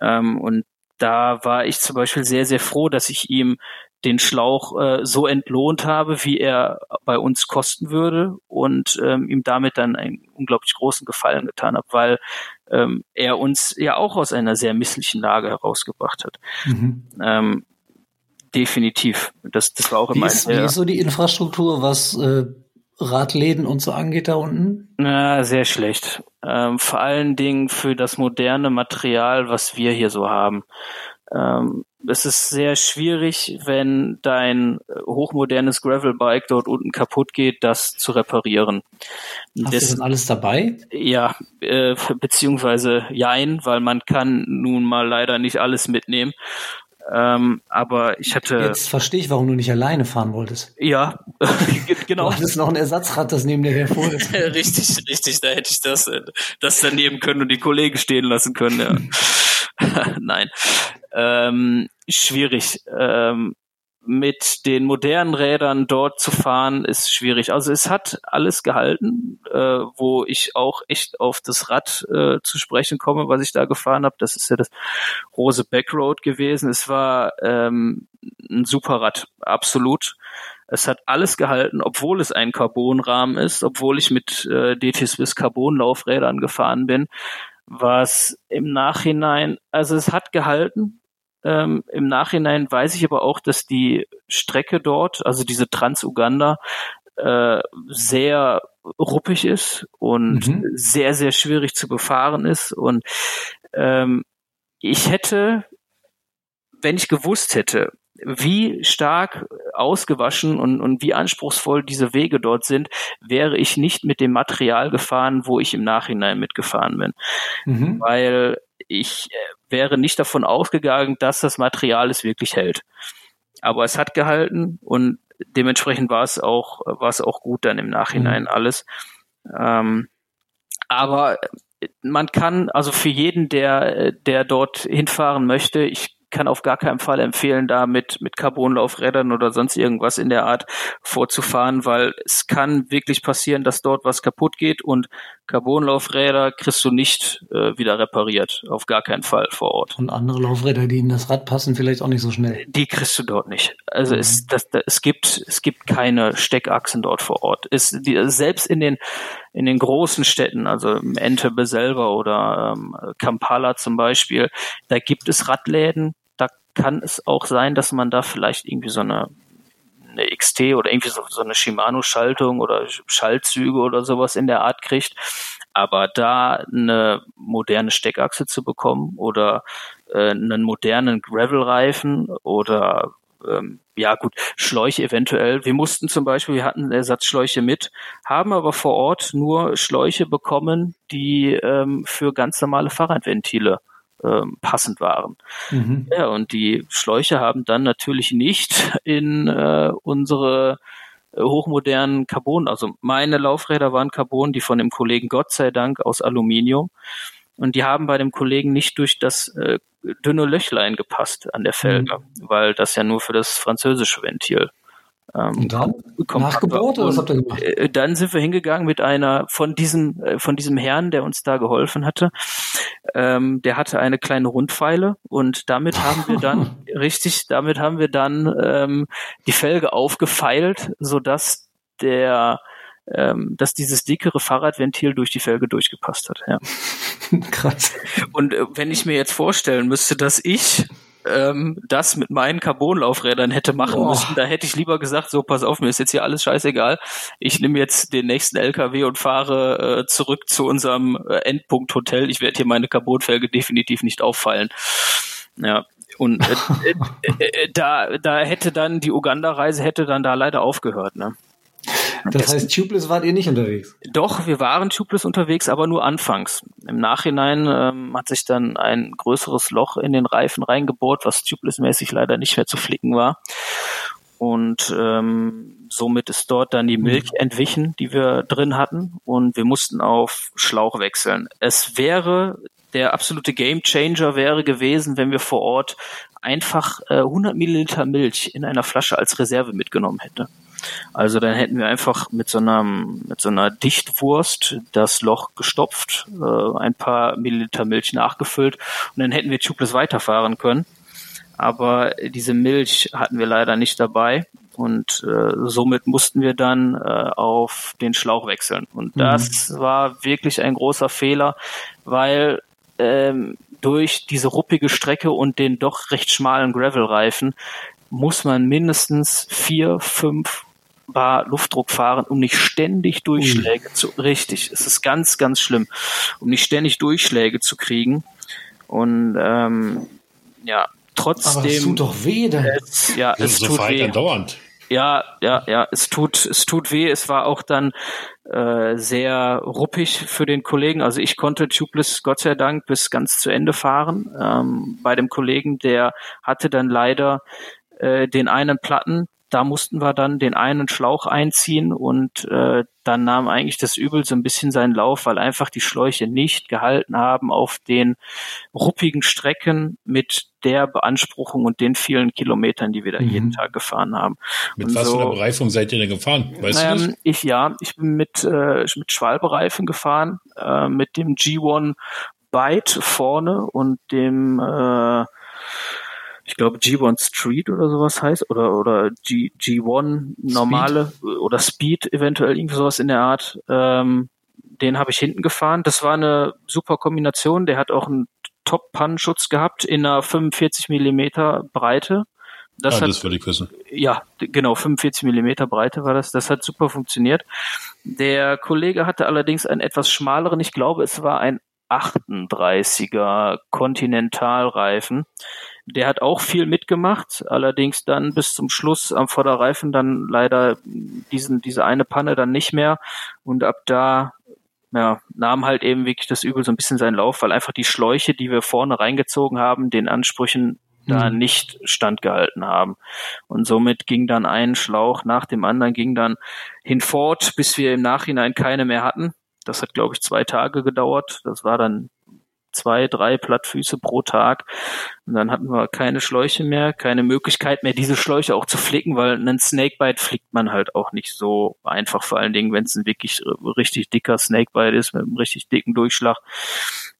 Ähm, und da war ich zum Beispiel sehr, sehr froh, dass ich ihm den Schlauch äh, so entlohnt habe, wie er bei uns kosten würde und ähm, ihm damit dann einen unglaublich großen Gefallen getan habe, weil ähm, er uns ja auch aus einer sehr misslichen Lage herausgebracht hat. Mhm. Ähm, definitiv. Das, das war auch immer wie ist, wie ist so die Infrastruktur, was äh, Radläden und so angeht da unten? Na, sehr schlecht. Ähm, vor allen Dingen für das moderne Material, was wir hier so haben. Ähm, es ist sehr schwierig, wenn dein hochmodernes Gravelbike dort unten kaputt geht, das zu reparieren. Hast das, du denn alles dabei? Ja, äh, beziehungsweise jein, weil man kann nun mal leider nicht alles mitnehmen. Ähm, aber ich hatte. Jetzt verstehe ich, warum du nicht alleine fahren wolltest. Ja, genau. Du hattest noch ein Ersatzrad, das neben dir hervor ist. richtig, richtig. Da hätte ich das, äh, das daneben können und die Kollegen stehen lassen können. Ja. Nein. Ähm, schwierig. Ähm, mit den modernen Rädern dort zu fahren, ist schwierig. Also es hat alles gehalten, äh, wo ich auch echt auf das Rad äh, zu sprechen komme, was ich da gefahren habe. Das ist ja das Rose Backroad gewesen. Es war ähm, ein super Rad, absolut. Es hat alles gehalten, obwohl es ein Carbonrahmen ist, obwohl ich mit äh, DT Swiss Carbon Laufrädern gefahren bin was im Nachhinein, also es hat gehalten. Ähm, Im Nachhinein weiß ich aber auch, dass die Strecke dort, also diese Trans-Uganda, äh, sehr ruppig ist und mhm. sehr, sehr schwierig zu befahren ist. Und ähm, ich hätte, wenn ich gewusst hätte, wie stark ausgewaschen und, und wie anspruchsvoll diese Wege dort sind, wäre ich nicht mit dem Material gefahren, wo ich im Nachhinein mitgefahren bin. Mhm. Weil ich äh, wäre nicht davon ausgegangen, dass das Material es wirklich hält. Aber es hat gehalten und dementsprechend war es auch, war es auch gut dann im Nachhinein mhm. alles. Ähm, aber man kann also für jeden, der, der dort hinfahren möchte, ich kann auf gar keinen Fall empfehlen, da mit, mit Carbonlaufrädern oder sonst irgendwas in der Art vorzufahren, weil es kann wirklich passieren, dass dort was kaputt geht und Carbonlaufräder kriegst du nicht äh, wieder repariert. Auf gar keinen Fall vor Ort. Und andere Laufräder, die in das Rad passen, vielleicht auch nicht so schnell. Die kriegst du dort nicht. Also mhm. es, das, das, es gibt, es gibt keine Steckachsen dort vor Ort. Es, die, selbst in den, in den großen Städten, also Entebbe selber oder ähm, Kampala zum Beispiel, da gibt es Radläden, kann es auch sein, dass man da vielleicht irgendwie so eine eine XT oder irgendwie so, so eine Shimano-Schaltung oder Schaltzüge oder sowas in der Art kriegt. Aber da eine moderne Steckachse zu bekommen oder äh, einen modernen Gravel-Reifen oder ähm, ja gut, Schläuche eventuell. Wir mussten zum Beispiel, wir hatten Ersatzschläuche mit, haben aber vor Ort nur Schläuche bekommen, die ähm, für ganz normale Fahrradventile ähm, passend waren. Mhm. Ja, und die Schläuche haben dann natürlich nicht in äh, unsere äh, hochmodernen Carbon, also meine Laufräder waren Carbon, die von dem Kollegen Gott sei Dank aus Aluminium. Und die haben bei dem Kollegen nicht durch das äh, dünne Löchlein gepasst an der Felge, mhm. weil das ja nur für das französische Ventil ähm, und dann nachgebohrt oder was habt ihr gemacht? Äh, dann sind wir hingegangen mit einer von diesem äh, von diesem Herrn, der uns da geholfen hatte. Ähm, der hatte eine kleine Rundpfeile und damit haben wir dann richtig, damit haben wir dann ähm, die Felge aufgefeilt, so dass der ähm, dass dieses dickere Fahrradventil durch die Felge durchgepasst hat. Ja. Krass. Und äh, wenn ich mir jetzt vorstellen müsste, dass ich ähm, das mit meinen Carbonlaufrädern hätte machen Boah. müssen, da hätte ich lieber gesagt, so pass auf, mir ist jetzt hier alles scheißegal. Ich nehme jetzt den nächsten LKW und fahre äh, zurück zu unserem äh, Endpunkt Hotel. Ich werde hier meine Carbonfelge definitiv nicht auffallen. Ja, und äh, äh, äh, da, da hätte dann die Uganda-Reise hätte dann da leider aufgehört, ne? Das heißt, tubeless wart ihr nicht unterwegs? Doch, wir waren tubeless unterwegs, aber nur anfangs. Im Nachhinein ähm, hat sich dann ein größeres Loch in den Reifen reingebohrt, was tubeless-mäßig leider nicht mehr zu flicken war. Und ähm, somit ist dort dann die mhm. Milch entwichen, die wir drin hatten. Und wir mussten auf Schlauch wechseln. Es wäre der absolute Game Changer wäre gewesen, wenn wir vor Ort einfach äh, 100 Milliliter Milch in einer Flasche als Reserve mitgenommen hätten. Also dann hätten wir einfach mit so einer, mit so einer Dichtwurst das Loch gestopft, äh, ein paar Milliliter Milch nachgefüllt und dann hätten wir tubeless weiterfahren können. Aber diese Milch hatten wir leider nicht dabei und äh, somit mussten wir dann äh, auf den Schlauch wechseln. Und mhm. das war wirklich ein großer Fehler, weil ähm, durch diese ruppige Strecke und den doch recht schmalen Gravel-Reifen muss man mindestens vier, fünf Bar Luftdruck fahren, um nicht ständig Durchschläge Ui. zu, richtig, es ist ganz, ganz schlimm, um nicht ständig Durchschläge zu kriegen. Und ähm, ja, trotzdem. Aber es tut doch weh, dann. Es, ja, es so tut weh. Dauernd. Ja, ja, ja, es tut, es tut weh. Es war auch dann äh, sehr ruppig für den Kollegen. Also ich konnte Tubeless Gott sei Dank bis ganz zu Ende fahren. Ähm, bei dem Kollegen, der hatte dann leider äh, den einen Platten, da mussten wir dann den einen Schlauch einziehen und äh, dann nahm eigentlich das Übel so ein bisschen seinen Lauf, weil einfach die Schläuche nicht gehalten haben auf den ruppigen Strecken mit der Beanspruchung und den vielen Kilometern, die wir da mhm. jeden Tag gefahren haben. Mit und was so, für einer Bereifung seid ihr denn gefahren? Weißt ähm, du das? Ich ja, ich bin mit äh, mit Schwalbereifen gefahren, äh, mit dem G1 Byte vorne und dem äh, ich glaube G1 Street oder sowas heißt oder oder G, G1 normale Speed. oder Speed eventuell irgendwie sowas in der Art. Ähm, den habe ich hinten gefahren. Das war eine super Kombination. Der hat auch einen Top-Pannenschutz gehabt in einer 45 Millimeter Breite. Das, ah, hat, das würde ich wissen. Ja, genau, 45 Millimeter Breite war das. Das hat super funktioniert. Der Kollege hatte allerdings einen etwas schmaleren, ich glaube, es war ein 38er Kontinentalreifen. Der hat auch viel mitgemacht, allerdings dann bis zum Schluss am Vorderreifen dann leider diesen, diese eine Panne dann nicht mehr. Und ab da ja, nahm halt eben wirklich das Übel so ein bisschen seinen Lauf, weil einfach die Schläuche, die wir vorne reingezogen haben, den Ansprüchen da mhm. nicht standgehalten haben. Und somit ging dann ein Schlauch nach dem anderen, ging dann hinfort, bis wir im Nachhinein keine mehr hatten. Das hat, glaube ich, zwei Tage gedauert. Das war dann zwei, drei Plattfüße pro Tag. Und dann hatten wir keine Schläuche mehr, keine Möglichkeit mehr, diese Schläuche auch zu flicken, weil einen Snakebite flickt man halt auch nicht so einfach, vor allen Dingen, wenn es ein wirklich richtig dicker Snakebite ist, mit einem richtig dicken Durchschlag.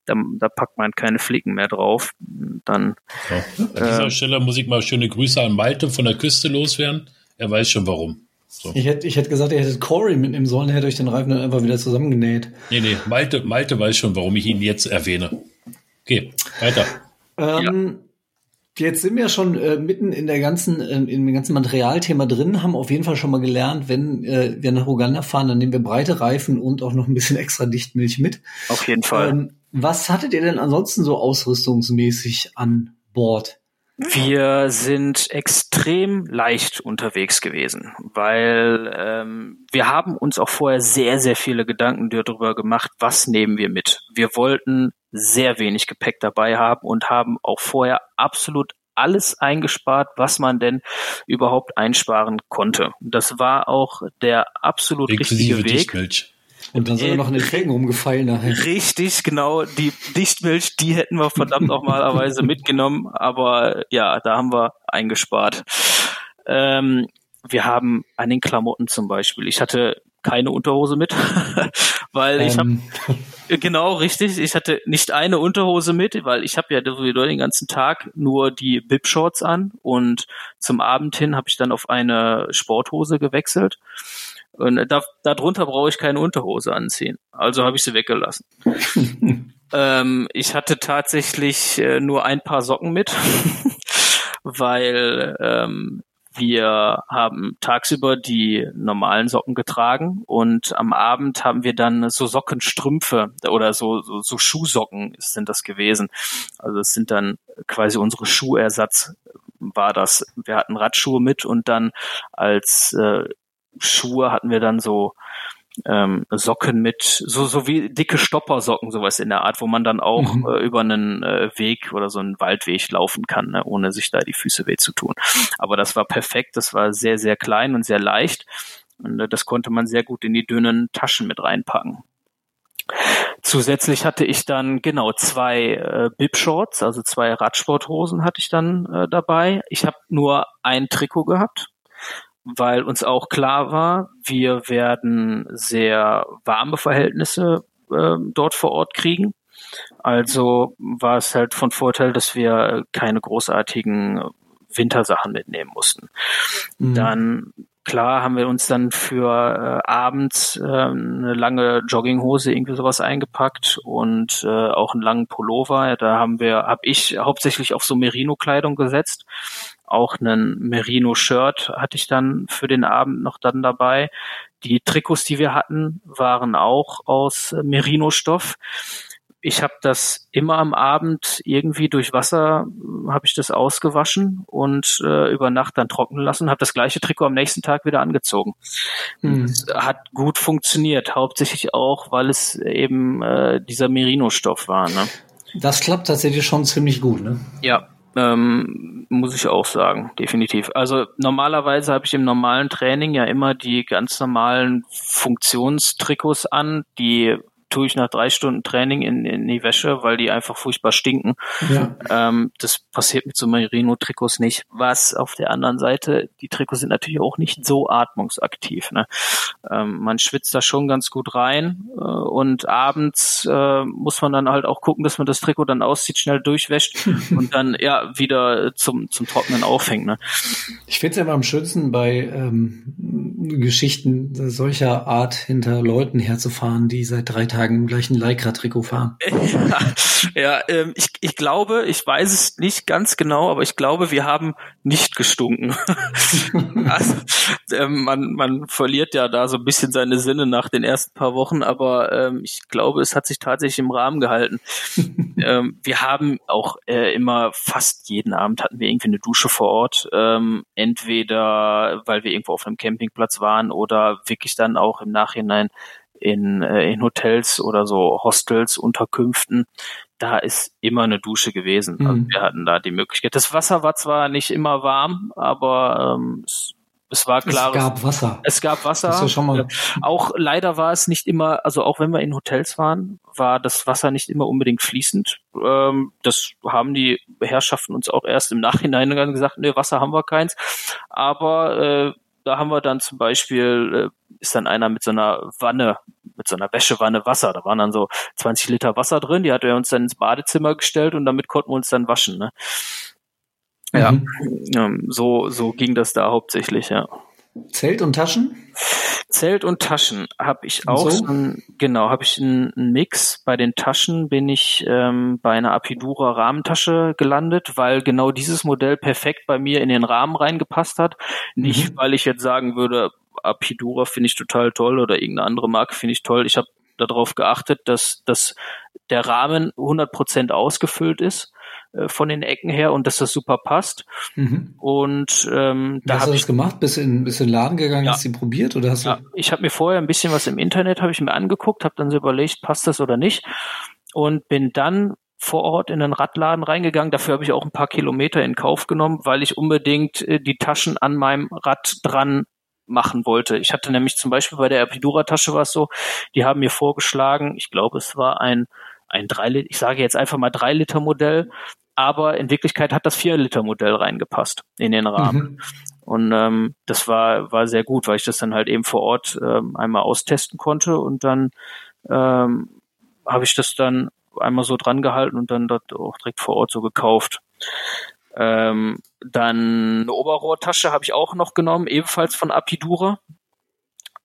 Da, da packt man keine Flicken mehr drauf. Dann, ja. An dieser äh, Stelle muss ich mal schöne Grüße an Malte von der Küste loswerden. Er weiß schon warum. So. Ich, hätte, ich hätte gesagt, ihr hättet Corey mitnehmen sollen, der hätte euch den Reifen dann einfach wieder zusammengenäht. Nee, nee, Malte, Malte weiß schon, warum ich ihn jetzt erwähne. Okay, weiter. Ähm, Jetzt sind wir schon äh, mitten in der ganzen, äh, in dem ganzen Materialthema drin, haben auf jeden Fall schon mal gelernt, wenn äh, wir nach Uganda fahren, dann nehmen wir breite Reifen und auch noch ein bisschen extra Dichtmilch mit. Auf jeden Fall. Ähm, was hattet ihr denn ansonsten so ausrüstungsmäßig an Bord? Wir sind extrem leicht unterwegs gewesen, weil ähm, wir haben uns auch vorher sehr, sehr viele Gedanken darüber gemacht, was nehmen wir mit. Wir wollten sehr wenig Gepäck dabei haben und haben auch vorher absolut alles eingespart, was man denn überhaupt einsparen konnte. Das war auch der absolut Inklusive richtige Weg. Dichtmilch. Und dann sind wir noch in den Felgen rumgefallen nachher. Richtig, genau. Die Dichtmilch, die hätten wir verdammt normalerweise mitgenommen, aber ja, da haben wir eingespart. Ähm, wir haben an den Klamotten zum Beispiel. Ich hatte keine Unterhose mit, weil ich ähm. habe genau richtig. Ich hatte nicht eine Unterhose mit, weil ich habe ja sowieso den ganzen Tag nur die Bib Shorts an und zum Abend hin habe ich dann auf eine Sporthose gewechselt und da, darunter brauche ich keine Unterhose anziehen. Also habe ich sie weggelassen. ähm, ich hatte tatsächlich äh, nur ein paar Socken mit, weil ähm, wir haben tagsüber die normalen Socken getragen und am Abend haben wir dann so Sockenstrümpfe oder so, so, so Schuhsocken sind das gewesen. Also es sind dann quasi unsere Schuhersatz war das. Wir hatten Radschuhe mit und dann als äh, Schuhe hatten wir dann so ähm, Socken mit, so, so wie dicke Stoppersocken, sowas in der Art, wo man dann auch mhm. äh, über einen äh, Weg oder so einen Waldweg laufen kann, ne, ohne sich da die Füße weh zu tun. Aber das war perfekt, das war sehr, sehr klein und sehr leicht. Und äh, das konnte man sehr gut in die dünnen Taschen mit reinpacken. Zusätzlich hatte ich dann genau zwei äh, Bib-Shorts, also zwei Radsporthosen hatte ich dann äh, dabei. Ich habe nur ein Trikot gehabt weil uns auch klar war, wir werden sehr warme Verhältnisse äh, dort vor Ort kriegen. Also war es halt von Vorteil, dass wir keine großartigen Wintersachen mitnehmen mussten. Mhm. Dann klar haben wir uns dann für äh, abends äh, eine lange Jogginghose irgendwie sowas eingepackt und äh, auch einen langen Pullover. Da haben wir, habe ich hauptsächlich auf so Merino-Kleidung gesetzt auch einen Merino-Shirt hatte ich dann für den Abend noch dann dabei. Die Trikots, die wir hatten, waren auch aus Merino-Stoff. Ich habe das immer am Abend irgendwie durch Wasser habe ich das ausgewaschen und äh, über Nacht dann trocknen lassen. Habe das gleiche Trikot am nächsten Tag wieder angezogen. Hm. Hat gut funktioniert, hauptsächlich auch, weil es eben äh, dieser Merino-Stoff war. Ne? Das klappt tatsächlich schon ziemlich gut, ne? Ja, ähm, muss ich auch sagen, definitiv. Also normalerweise habe ich im normalen Training ja immer die ganz normalen Funktionstrikots an, die tue ich nach drei Stunden Training in, in die Wäsche, weil die einfach furchtbar stinken. Ja. Ähm, das passiert mit so Merino-Trikots nicht. Was auf der anderen Seite, die Trikots sind natürlich auch nicht so atmungsaktiv. Ne? Ähm, man schwitzt da schon ganz gut rein äh, und abends äh, muss man dann halt auch gucken, dass man das Trikot dann auszieht, schnell durchwäscht und dann ja wieder zum, zum Trocknen aufhängt. Ne? Ich finde es ja immer am schönsten bei ähm, Geschichten solcher Art hinter Leuten herzufahren, die seit drei Tagen Tagen im gleichen Lycra-Trikot fahren. ja, ähm, ich, ich glaube, ich weiß es nicht ganz genau, aber ich glaube, wir haben nicht gestunken. also, ähm, man, man verliert ja da so ein bisschen seine Sinne nach den ersten paar Wochen, aber ähm, ich glaube, es hat sich tatsächlich im Rahmen gehalten. ähm, wir haben auch äh, immer fast jeden Abend hatten wir irgendwie eine Dusche vor Ort, ähm, entweder weil wir irgendwo auf einem Campingplatz waren oder wirklich dann auch im Nachhinein in, äh, in Hotels oder so Hostels, Unterkünften, da ist immer eine Dusche gewesen. Also mhm. Also wir hatten da die Möglichkeit. Das Wasser war zwar nicht immer warm, aber ähm, es, es war klar. Es gab Wasser. Es gab Wasser. Das ist ja schon mal auch leider war es nicht immer, also auch wenn wir in Hotels waren, war das Wasser nicht immer unbedingt fließend. Ähm, das haben die Herrschaften uns auch erst im Nachhinein gesagt, nee, Wasser haben wir keins. Aber äh, da haben wir dann zum Beispiel, äh, ist dann einer mit so einer Wanne, mit so einer Wäschewanne Wasser. Da waren dann so 20 Liter Wasser drin, die hat er uns dann ins Badezimmer gestellt und damit konnten wir uns dann waschen. Ne? Ja, mhm. so, so ging das da hauptsächlich, ja. Zelt und Taschen? Zelt und Taschen habe ich auch so? ein, genau, habe ich einen, einen Mix. Bei den Taschen bin ich ähm, bei einer Apidura Rahmentasche gelandet, weil genau dieses Modell perfekt bei mir in den Rahmen reingepasst hat. Nicht, mhm. weil ich jetzt sagen würde, Apidura finde ich total toll oder irgendeine andere Marke finde ich toll. Ich habe darauf geachtet, dass, dass der Rahmen 100% ausgefüllt ist äh, von den Ecken her und dass das super passt. Mhm. Und ähm, da hast du das gemacht? Bist in, bist in den Laden gegangen, ja. hast du probiert oder hast ja. du? Ich habe mir vorher ein bisschen was im Internet habe ich mir angeguckt, habe dann so überlegt, passt das oder nicht und bin dann vor Ort in den Radladen reingegangen. Dafür habe ich auch ein paar Kilometer in Kauf genommen, weil ich unbedingt äh, die Taschen an meinem Rad dran machen wollte. Ich hatte nämlich zum Beispiel bei der Epidura-Tasche war es so, die haben mir vorgeschlagen, ich glaube, es war ein ein drei ich sage jetzt einfach mal drei Liter Modell, aber in Wirklichkeit hat das vier Liter Modell reingepasst in den Rahmen. Mhm. Und ähm, das war war sehr gut, weil ich das dann halt eben vor Ort ähm, einmal austesten konnte und dann ähm, habe ich das dann einmal so dran gehalten und dann dort auch direkt vor Ort so gekauft. Ähm, dann eine Oberrohrtasche habe ich auch noch genommen, ebenfalls von Apidura.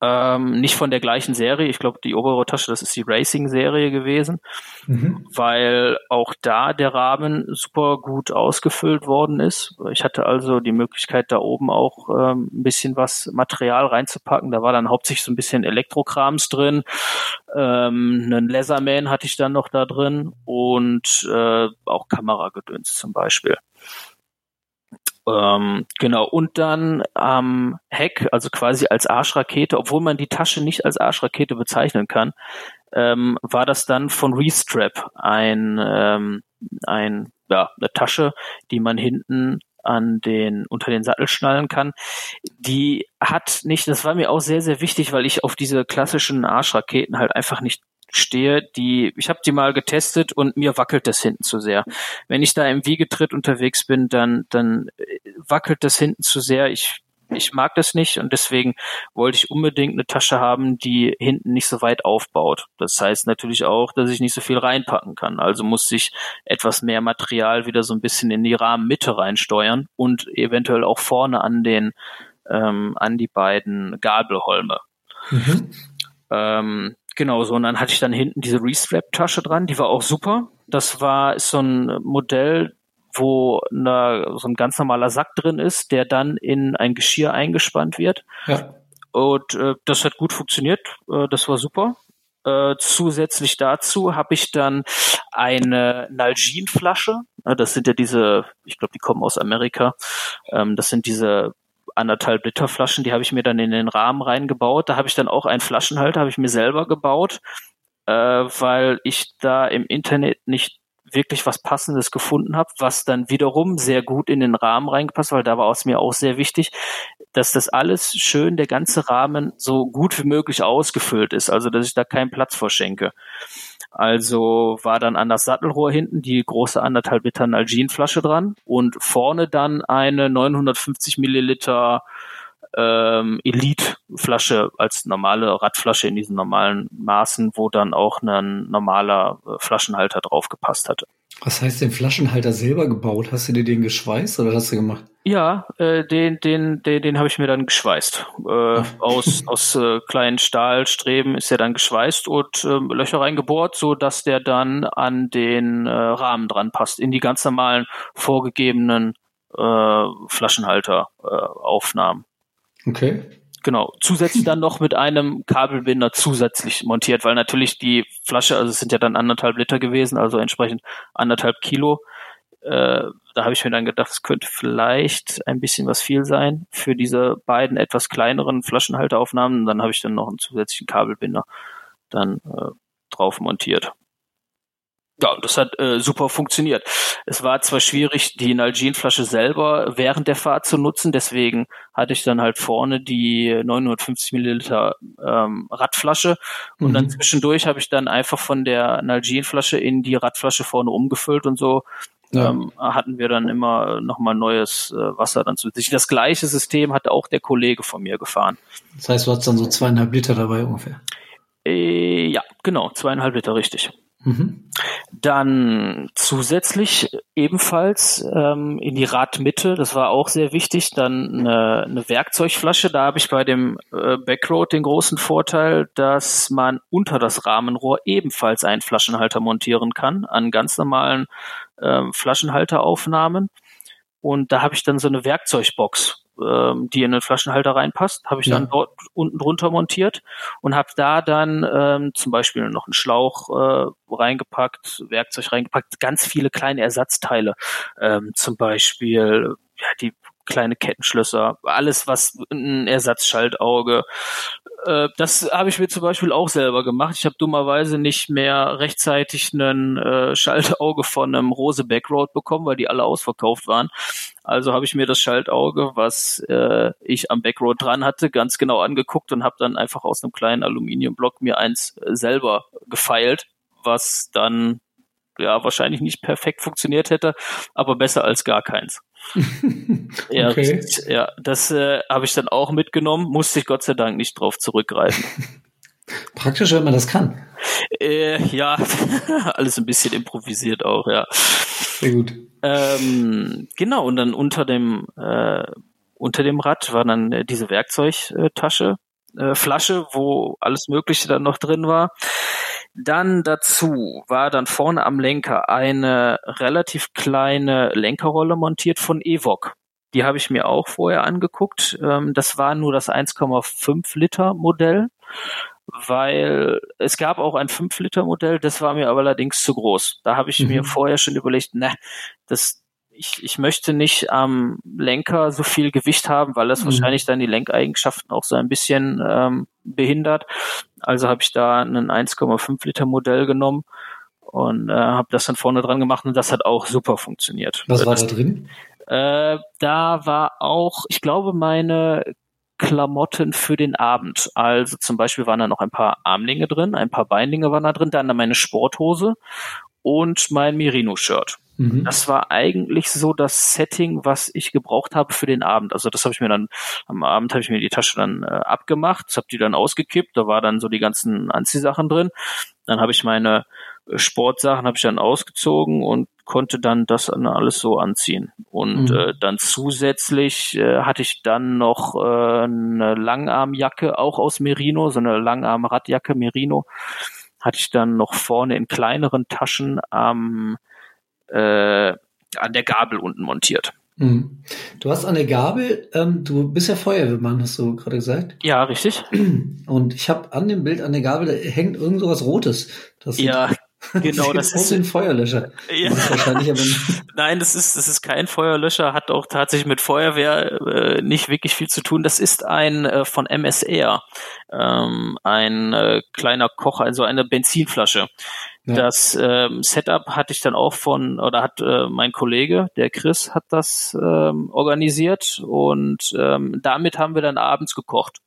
Ähm, nicht von der gleichen Serie. Ich glaube, die obere Tasche, das ist die Racing-Serie gewesen, mhm. weil auch da der Rahmen super gut ausgefüllt worden ist. Ich hatte also die Möglichkeit, da oben auch ähm, ein bisschen was Material reinzupacken. Da war dann hauptsächlich so ein bisschen Elektrokrams drin. Ähm, einen Leatherman hatte ich dann noch da drin und äh, auch Kameragedöns zum Beispiel. Ähm, genau, und dann am Heck, also quasi als Arschrakete, obwohl man die Tasche nicht als Arschrakete bezeichnen kann, ähm, war das dann von Restrap ein, ähm, ein ja, eine Tasche, die man hinten an den unter den Sattel schnallen kann. Die hat nicht, das war mir auch sehr sehr wichtig, weil ich auf diese klassischen Arschraketen halt einfach nicht stehe, die, ich habe die mal getestet und mir wackelt das hinten zu sehr. Wenn ich da im Wiegetritt unterwegs bin, dann, dann äh, wackelt das hinten zu sehr. Ich, ich mag das nicht und deswegen wollte ich unbedingt eine Tasche haben, die hinten nicht so weit aufbaut. Das heißt natürlich auch, dass ich nicht so viel reinpacken kann. Also muss ich etwas mehr Material wieder so ein bisschen in die Rahmenmitte reinsteuern und eventuell auch vorne an den ähm, an die beiden Gabelholme. Mhm. Ähm, Genau so. Und dann hatte ich dann hinten diese Restrap-Tasche dran, die war auch super. Das war ist so ein Modell, wo eine, so ein ganz normaler Sack drin ist, der dann in ein Geschirr eingespannt wird. Ja. Und äh, das hat gut funktioniert. Äh, das war super. Äh, zusätzlich dazu habe ich dann eine Nalgene-Flasche. Das sind ja diese, ich glaube, die kommen aus Amerika. Ähm, das sind diese anderthalb Liter Flaschen, die habe ich mir dann in den Rahmen reingebaut. Da habe ich dann auch einen Flaschenhalter, habe ich mir selber gebaut, äh, weil ich da im Internet nicht wirklich was Passendes gefunden habe, was dann wiederum sehr gut in den Rahmen reingepasst, weil da war es mir auch sehr wichtig, dass das alles schön, der ganze Rahmen so gut wie möglich ausgefüllt ist, also dass ich da keinen Platz verschenke. Also war dann an das Sattelrohr hinten die große anderthalb Liter Nalgene-Flasche dran und vorne dann eine 950 Milliliter ähm, Elite-Flasche als normale Radflasche in diesen normalen Maßen, wo dann auch ein normaler äh, Flaschenhalter drauf gepasst hatte. Was heißt den Flaschenhalter selber gebaut? Hast du dir den geschweißt oder hast du gemacht? Ja, äh, den, den, den, den habe ich mir dann geschweißt. Äh, aus aus äh, kleinen Stahlstreben ist er dann geschweißt und äh, Löcher reingebohrt, so dass der dann an den äh, Rahmen dran passt, in die ganz normalen vorgegebenen äh, Flaschenhalter-Aufnahmen. Äh, okay. Genau. Zusätzlich dann noch mit einem Kabelbinder zusätzlich montiert, weil natürlich die Flasche, also es sind ja dann anderthalb Liter gewesen, also entsprechend anderthalb Kilo. Äh, da habe ich mir dann gedacht, es könnte vielleicht ein bisschen was viel sein für diese beiden etwas kleineren Flaschenhalteraufnahmen. Dann habe ich dann noch einen zusätzlichen Kabelbinder dann äh, drauf montiert. Ja, das hat äh, super funktioniert. Es war zwar schwierig, die Nalgene-Flasche selber während der Fahrt zu nutzen, deswegen hatte ich dann halt vorne die 950 Milliliter ähm, Radflasche und mhm. dann zwischendurch habe ich dann einfach von der Nalgene-Flasche in die Radflasche vorne umgefüllt und so ja. ähm, hatten wir dann immer nochmal neues äh, Wasser dann zusätzlich. Das gleiche System hatte auch der Kollege von mir gefahren. Das heißt, du hast dann so zweieinhalb Liter dabei ungefähr? Äh, ja, genau, zweieinhalb Liter, richtig. Mhm. Dann zusätzlich ebenfalls ähm, in die Radmitte, das war auch sehr wichtig, dann eine, eine Werkzeugflasche. Da habe ich bei dem äh, Backroad den großen Vorteil, dass man unter das Rahmenrohr ebenfalls einen Flaschenhalter montieren kann an ganz normalen äh, Flaschenhalteraufnahmen. Und da habe ich dann so eine Werkzeugbox, ähm, die in den Flaschenhalter reinpasst, habe ich ja. dann dort unten drunter montiert und habe da dann ähm, zum Beispiel noch einen Schlauch äh, reingepackt, Werkzeug reingepackt, ganz viele kleine Ersatzteile, ähm, zum Beispiel ja, die kleine Kettenschlösser, alles was ein Ersatzschaltauge. Äh, das habe ich mir zum Beispiel auch selber gemacht. Ich habe dummerweise nicht mehr rechtzeitig einen äh, Schaltauge von einem Rose Backroad bekommen, weil die alle ausverkauft waren. Also habe ich mir das Schaltauge, was äh, ich am Backroad dran hatte, ganz genau angeguckt und habe dann einfach aus einem kleinen Aluminiumblock mir eins äh, selber gefeilt, was dann ja wahrscheinlich nicht perfekt funktioniert hätte, aber besser als gar keins. ja, okay. ja, das äh, habe ich dann auch mitgenommen, musste ich Gott sei Dank nicht drauf zurückgreifen. Praktisch, wenn man das kann. Äh, ja, alles ein bisschen improvisiert auch, ja. Sehr gut. Ähm, genau, und dann unter dem äh, unter dem Rad war dann äh, diese Werkzeugtasche, äh, Flasche, wo alles Mögliche dann noch drin war. Dann dazu war dann vorne am Lenker eine relativ kleine Lenkerrolle montiert von Evok. Die habe ich mir auch vorher angeguckt. Ähm, das war nur das 1,5 Liter Modell, weil es gab auch ein 5 Liter Modell, das war mir aber allerdings zu groß. Da habe ich mhm. mir vorher schon überlegt, ne, das, ich, ich möchte nicht am Lenker so viel Gewicht haben, weil das mhm. wahrscheinlich dann die Lenkeigenschaften auch so ein bisschen ähm, behindert. Also habe ich da einen 1,5 Liter Modell genommen und äh, habe das dann vorne dran gemacht und das hat auch super funktioniert. Was war da drin? Äh, da war auch, ich glaube, meine Klamotten für den Abend. Also zum Beispiel waren da noch ein paar Armlinge drin, ein paar Beinlinge waren da drin, dann meine Sporthose und mein Merino-Shirt. Mhm. Das war eigentlich so das Setting, was ich gebraucht habe für den Abend. Also das habe ich mir dann am Abend habe ich mir die Tasche dann äh, abgemacht, habe die dann ausgekippt. Da war dann so die ganzen Anziehsachen drin. Dann habe ich meine äh, Sportsachen habe ich dann ausgezogen und konnte dann das alles so anziehen. Und mhm. äh, dann zusätzlich äh, hatte ich dann noch äh, eine Langarmjacke, auch aus Merino, so eine Langarm-Radjacke Merino, hatte ich dann noch vorne in kleineren Taschen am äh, an der Gabel unten montiert. Mhm. Du hast an der Gabel, ähm, du bist ja Feuerwehrmann, hast du gerade gesagt. Ja, richtig. Und ich habe an dem Bild an der Gabel, da hängt irgend so was Rotes. Das ja, Genau, das ist ein Feuerlöscher. Ja. Das Nein, das ist das ist kein Feuerlöscher, hat auch tatsächlich mit Feuerwehr äh, nicht wirklich viel zu tun. Das ist ein äh, von MSR, ähm, ein äh, kleiner Kocher, also eine Benzinflasche. Ja. Das ähm, Setup hatte ich dann auch von, oder hat äh, mein Kollege, der Chris, hat das ähm, organisiert und ähm, damit haben wir dann abends gekocht.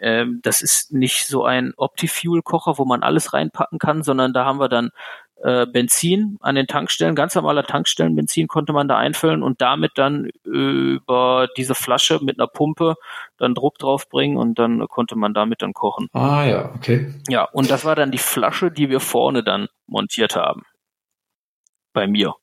Ähm, das ist nicht so ein Opti-Fuel-Kocher, wo man alles reinpacken kann, sondern da haben wir dann äh, Benzin an den Tankstellen, ganz normaler Tankstellenbenzin konnte man da einfüllen und damit dann über diese Flasche mit einer Pumpe dann Druck draufbringen und dann konnte man damit dann kochen. Ah ja, okay. Ja, und das war dann die Flasche, die wir vorne dann montiert haben. Bei mir.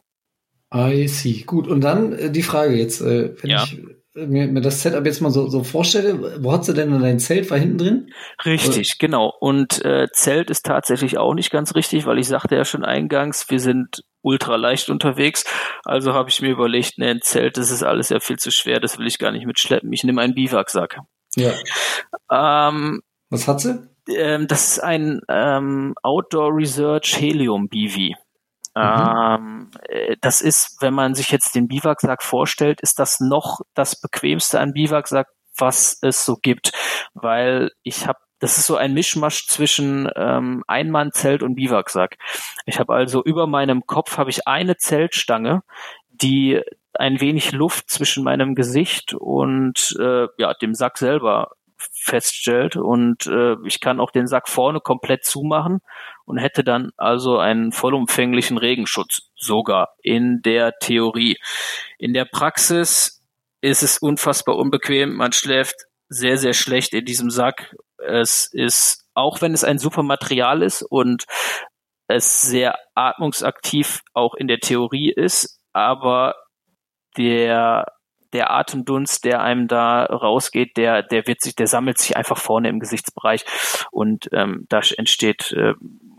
I see. Gut, und dann äh, die Frage jetzt, äh, wenn ja. ich mir, mir das Setup jetzt mal so, so vorstelle, wo hast du denn dein Zelt? War hinten drin? Richtig, Oder? genau. Und äh, Zelt ist tatsächlich auch nicht ganz richtig, weil ich sagte ja schon eingangs, wir sind ultra leicht unterwegs. Also habe ich mir überlegt, ne, ein Zelt, das ist alles ja viel zu schwer, das will ich gar nicht mitschleppen. Ich nehme einen Biwaksack. Ja. Ähm, Was hat sie? Ähm, das ist ein ähm, Outdoor Research Helium BV. Mhm. Ähm, äh, das ist, wenn man sich jetzt den Biwaksack vorstellt, ist das noch das bequemste an Biwaksack, was es so gibt, weil ich habe das ist so ein Mischmasch zwischen ähm, Einmannzelt und Biwaksack. Ich habe also über meinem Kopf habe ich eine Zeltstange, die ein wenig Luft zwischen meinem Gesicht und äh, ja dem Sack selber feststellt und äh, ich kann auch den Sack vorne komplett zumachen und hätte dann also einen vollumfänglichen Regenschutz, sogar in der Theorie. In der Praxis ist es unfassbar unbequem, man schläft sehr, sehr schlecht in diesem Sack. Es ist, auch wenn es ein super Material ist und es sehr atmungsaktiv auch in der Theorie ist, aber der der Atemdunst, der einem da rausgeht, der, der wird sich, der sammelt sich einfach vorne im Gesichtsbereich und ähm, da entsteht äh,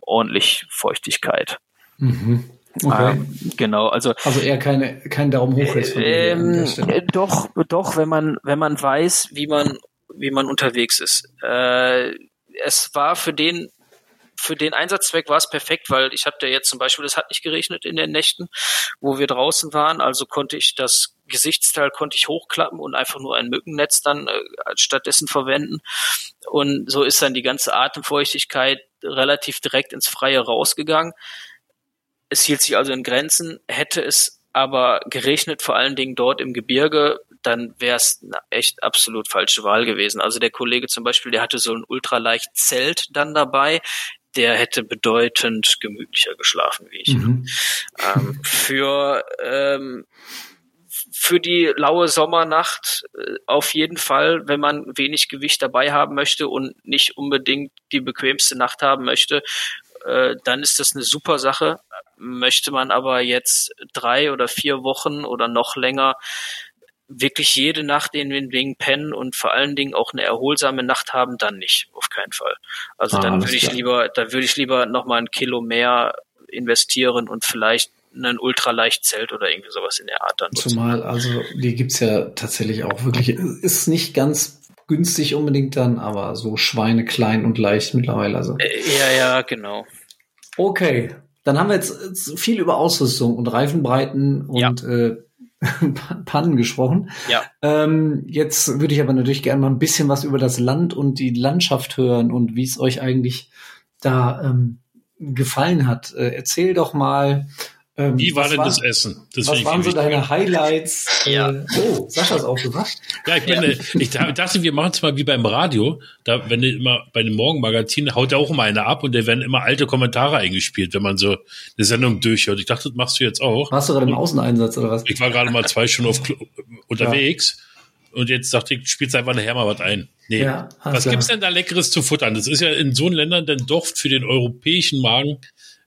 ordentlich Feuchtigkeit. Mhm. Okay. Ähm, genau, also also eher keine kein Daumen hoch jetzt von ähm, äh, doch, doch, wenn man wenn man weiß, wie man wie man unterwegs ist. Äh, es war für den für den Einsatzzweck war es perfekt, weil ich habe jetzt zum Beispiel, es hat nicht geregnet in den Nächten, wo wir draußen waren, also konnte ich das Gesichtsteil konnte ich hochklappen und einfach nur ein Mückennetz dann äh, stattdessen verwenden. Und so ist dann die ganze Atemfeuchtigkeit relativ direkt ins Freie rausgegangen. Es hielt sich also in Grenzen. Hätte es aber geregnet, vor allen Dingen dort im Gebirge, dann wäre es echt absolut falsche Wahl gewesen. Also der Kollege zum Beispiel, der hatte so ein ultraleicht Zelt dann dabei. Der hätte bedeutend gemütlicher geschlafen wie ich. Mhm. Ähm, für ähm, für die laue Sommernacht äh, auf jeden Fall, wenn man wenig Gewicht dabei haben möchte und nicht unbedingt die bequemste Nacht haben möchte, äh, dann ist das eine super Sache. Möchte man aber jetzt drei oder vier Wochen oder noch länger wirklich jede Nacht in den Dingen pennen und vor allen Dingen auch eine erholsame Nacht haben, dann nicht, auf keinen Fall. Also Ah, dann würde ich klar. lieber, da würde ich lieber noch mal ein Kilo mehr investieren und vielleicht ein Ultraleichtzelt oder irgendwie sowas in der Art dann. Zumal, also die gibt's ja tatsächlich auch wirklich, ist nicht ganz günstig unbedingt dann, aber so Schweine klein und leicht mittlerweile. Also. Äh, Ja, ja, genau. Okay, dann haben wir jetzt viel über Ausrüstung und Reifenbreiten Ja. und äh, Pannen gesprochen. Ja. Ähm, jetzt würde ich aber natürlich gerne mal ein bisschen was über das Land und die Landschaft hören und wie es euch eigentlich da ähm, gefallen hat. Äh, erzähl doch mal. Ähm, Wie war denn das Essen? Das was waren so deine Highlights? Ja. Äh, oh, Sascha ist aufgewacht. Ja, ich, bin, äh, ich dachte, wir machen es mal wie beim Radio. Da, wenn du immer bei dem Morgenmagazin haut ja auch immer einer ab und da werden immer alte Kommentare eingespielt, wenn man so eine Sendung durchhört. Ich dachte, das machst du jetzt auch. Warst du gerade im Außeneinsatz oder was? Ich war gerade mal zwei Stunden auf unterwegs und jetzt dachte ich, spielst einfach nachher mal was ein. Nee. Ja, was klar. gibt's denn da Leckeres zu futtern? Das ist ja in so Ländern dann doch für den europäischen Magen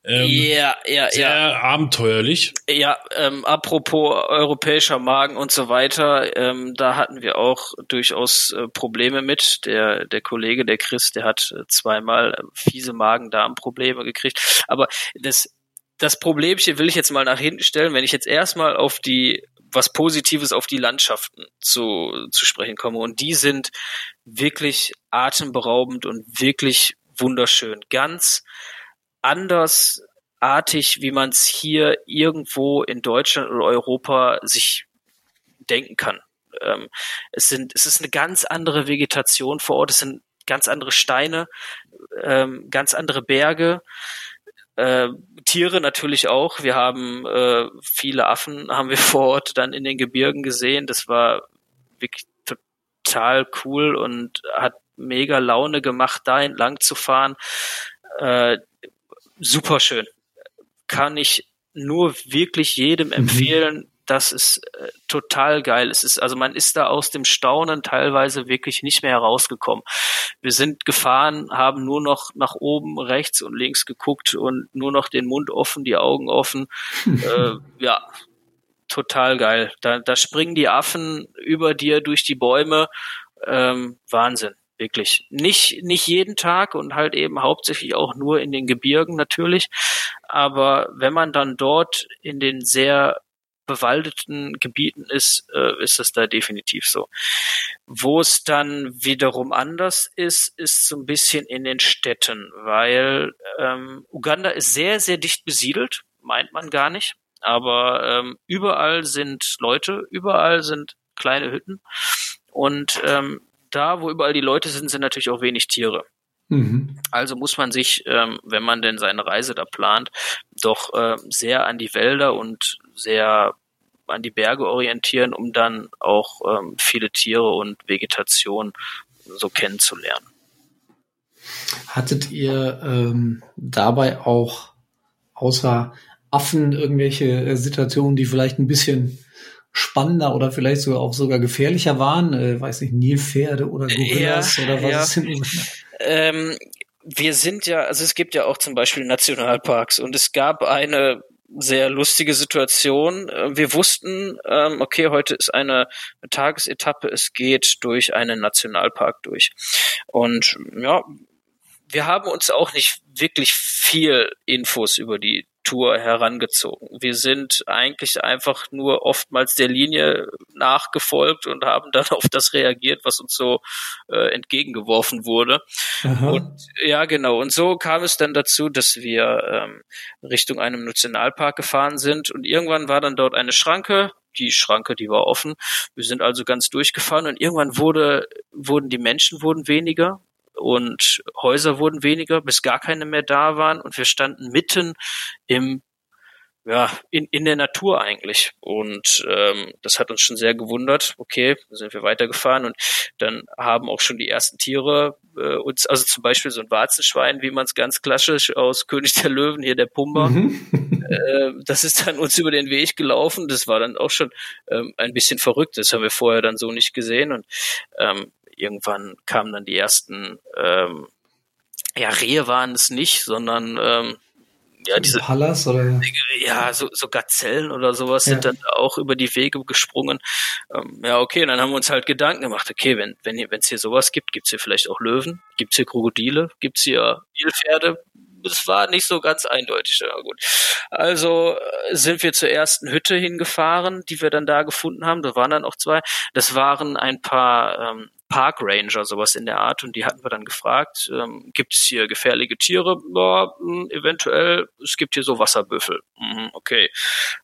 ähm, ja, ja, sehr ja. abenteuerlich. Ja, ähm, apropos europäischer Magen und so weiter, ähm, da hatten wir auch durchaus äh, Probleme mit. Der, der Kollege, der Chris, der hat äh, zweimal äh, fiese Magen-Darm-Probleme gekriegt. Aber das, das Problemchen will ich jetzt mal nach hinten stellen, wenn ich jetzt erstmal auf die was Positives auf die Landschaften zu, zu sprechen komme. Und die sind wirklich atemberaubend und wirklich wunderschön. Ganz andersartig, wie man es hier irgendwo in Deutschland oder Europa sich denken kann. Ähm, es sind, es ist eine ganz andere Vegetation vor Ort, es sind ganz andere Steine, ähm, ganz andere Berge, äh, Tiere natürlich auch. Wir haben äh, viele Affen haben wir vor Ort dann in den Gebirgen gesehen. Das war wirklich total cool und hat mega Laune gemacht, da entlang zu fahren. Äh, super schön. Kann ich nur wirklich jedem empfehlen. Das ist äh, total geil. Es ist, also man ist da aus dem Staunen teilweise wirklich nicht mehr herausgekommen. Wir sind gefahren, haben nur noch nach oben, rechts und links geguckt und nur noch den Mund offen, die Augen offen. äh, ja, total geil. Da, da springen die Affen über dir durch die Bäume. Ähm, Wahnsinn wirklich. Nicht, nicht jeden Tag und halt eben hauptsächlich auch nur in den Gebirgen natürlich. Aber wenn man dann dort in den sehr bewaldeten Gebieten ist, äh, ist es da definitiv so. Wo es dann wiederum anders ist, ist so ein bisschen in den Städten, weil ähm, Uganda ist sehr, sehr dicht besiedelt, meint man gar nicht. Aber ähm, überall sind Leute, überall sind kleine Hütten. Und ähm, da, wo überall die Leute sind, sind natürlich auch wenig Tiere. Mhm. Also muss man sich, ähm, wenn man denn seine Reise da plant, doch äh, sehr an die Wälder und sehr an die Berge orientieren, um dann auch ähm, viele Tiere und Vegetation so kennenzulernen. Hattet ihr ähm, dabei auch außer Affen irgendwelche äh, Situationen, die vielleicht ein bisschen spannender oder vielleicht sogar auch sogar gefährlicher waren? Äh, weiß nicht, Nilpferde oder Gorillas Ja, oder was ja. es sind? Ähm, wir sind ja, also es gibt ja auch zum Beispiel Nationalparks und es gab eine sehr lustige Situation. Äh, wir wussten, ähm, okay, heute ist eine Tagesetappe, es geht durch einen Nationalpark durch. Und ja, wir haben uns auch nicht wirklich viel Infos über die Tour herangezogen. Wir sind eigentlich einfach nur oftmals der Linie nachgefolgt und haben dann auf das reagiert, was uns so äh, entgegengeworfen wurde. Aha. Und ja, genau. Und so kam es dann dazu, dass wir ähm, Richtung einem Nationalpark gefahren sind und irgendwann war dann dort eine Schranke, die Schranke, die war offen. Wir sind also ganz durchgefahren und irgendwann wurde, wurden die Menschen wurden weniger und Häuser wurden weniger, bis gar keine mehr da waren und wir standen mitten im ja, in, in der Natur eigentlich. Und ähm, das hat uns schon sehr gewundert. Okay, sind wir weitergefahren und dann haben auch schon die ersten Tiere äh, uns, also zum Beispiel so ein Warzenschwein, wie man es ganz klassisch aus König der Löwen, hier der Pumba, mhm. äh, das ist dann uns über den Weg gelaufen. Das war dann auch schon ähm, ein bisschen verrückt. Das haben wir vorher dann so nicht gesehen. Und ähm, irgendwann kamen dann die ersten, ähm, ja, Rehe waren es nicht, sondern ähm, ja, diese Pallas oder ja, so, so Gazellen oder sowas ja. sind dann auch über die Wege gesprungen. Ähm, ja, okay, und dann haben wir uns halt Gedanken gemacht, okay, wenn wenn es hier sowas gibt, gibt's hier vielleicht auch Löwen, gibt's hier Krokodile, gibt's hier Nilpferde, es war nicht so ganz eindeutig. Ja, gut. Also äh, sind wir zur ersten Hütte hingefahren, die wir dann da gefunden haben. Da waren dann auch zwei. Das waren ein paar ähm, Park Ranger, sowas in der Art. Und die hatten wir dann gefragt, ähm, gibt es hier gefährliche Tiere? Ja, hm, eventuell, es gibt hier so Wasserbüffel. Mhm, okay.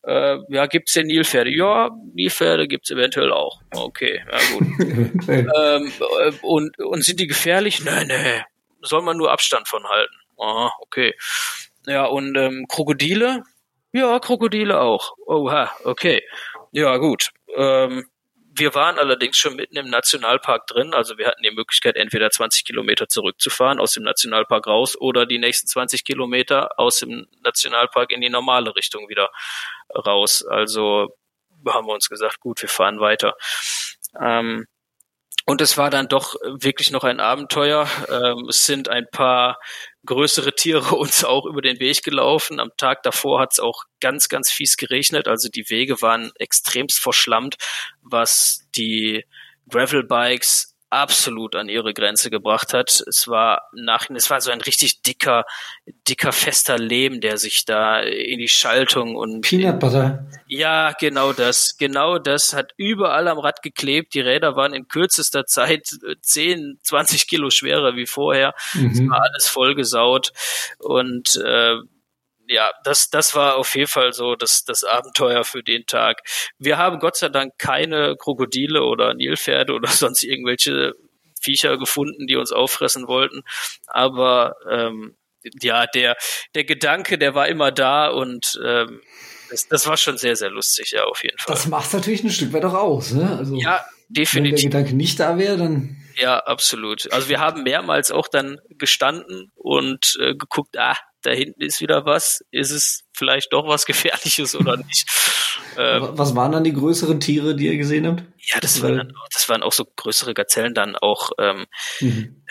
Äh, ja, gibt es hier Nilpferde? Ja, Nilpferde gibt es eventuell auch. Okay, ja gut. ähm, äh, und, und sind die gefährlich? Nee, nee. Soll man nur Abstand von halten. Ah, okay. Ja, und ähm, Krokodile? Ja, Krokodile auch. Oha, okay. Ja, gut. Ähm, wir waren allerdings schon mitten im Nationalpark drin, also wir hatten die Möglichkeit, entweder 20 Kilometer zurückzufahren aus dem Nationalpark raus oder die nächsten 20 Kilometer aus dem Nationalpark in die normale Richtung wieder raus. Also haben wir uns gesagt, gut, wir fahren weiter. Ähm, und es war dann doch wirklich noch ein Abenteuer. Ähm, es sind ein paar größere Tiere uns auch über den Weg gelaufen. Am Tag davor hat es auch ganz, ganz fies geregnet. Also die Wege waren extremst verschlammt, was die Gravelbikes absolut an ihre Grenze gebracht hat. Es war nach, es war so ein richtig dicker, dicker, fester Lehm, der sich da in die Schaltung und Peanut Butter. Ja, genau das, genau das hat überall am Rad geklebt. Die Räder waren in kürzester Zeit 10, 20 Kilo schwerer wie vorher. Mhm. Es war alles vollgesaut und äh, ja, das, das war auf jeden Fall so das, das Abenteuer für den Tag. Wir haben Gott sei Dank keine Krokodile oder Nilpferde oder sonst irgendwelche Viecher gefunden, die uns auffressen wollten. Aber ähm, ja, der, der Gedanke, der war immer da und ähm, das, das war schon sehr, sehr lustig, ja, auf jeden Fall. Das macht natürlich ein Stück weit auch aus, ne? Also, ja, definitiv. Wenn der Gedanke nicht da wäre, dann. Ja, absolut. Also wir haben mehrmals auch dann gestanden und äh, geguckt, ah, da hinten ist wieder was, ist es vielleicht doch was Gefährliches oder nicht. Ähm, was waren dann die größeren Tiere, die ihr gesehen habt? Ja, das, waren, dann, das waren auch so größere Gazellen dann auch. Ähm, mhm.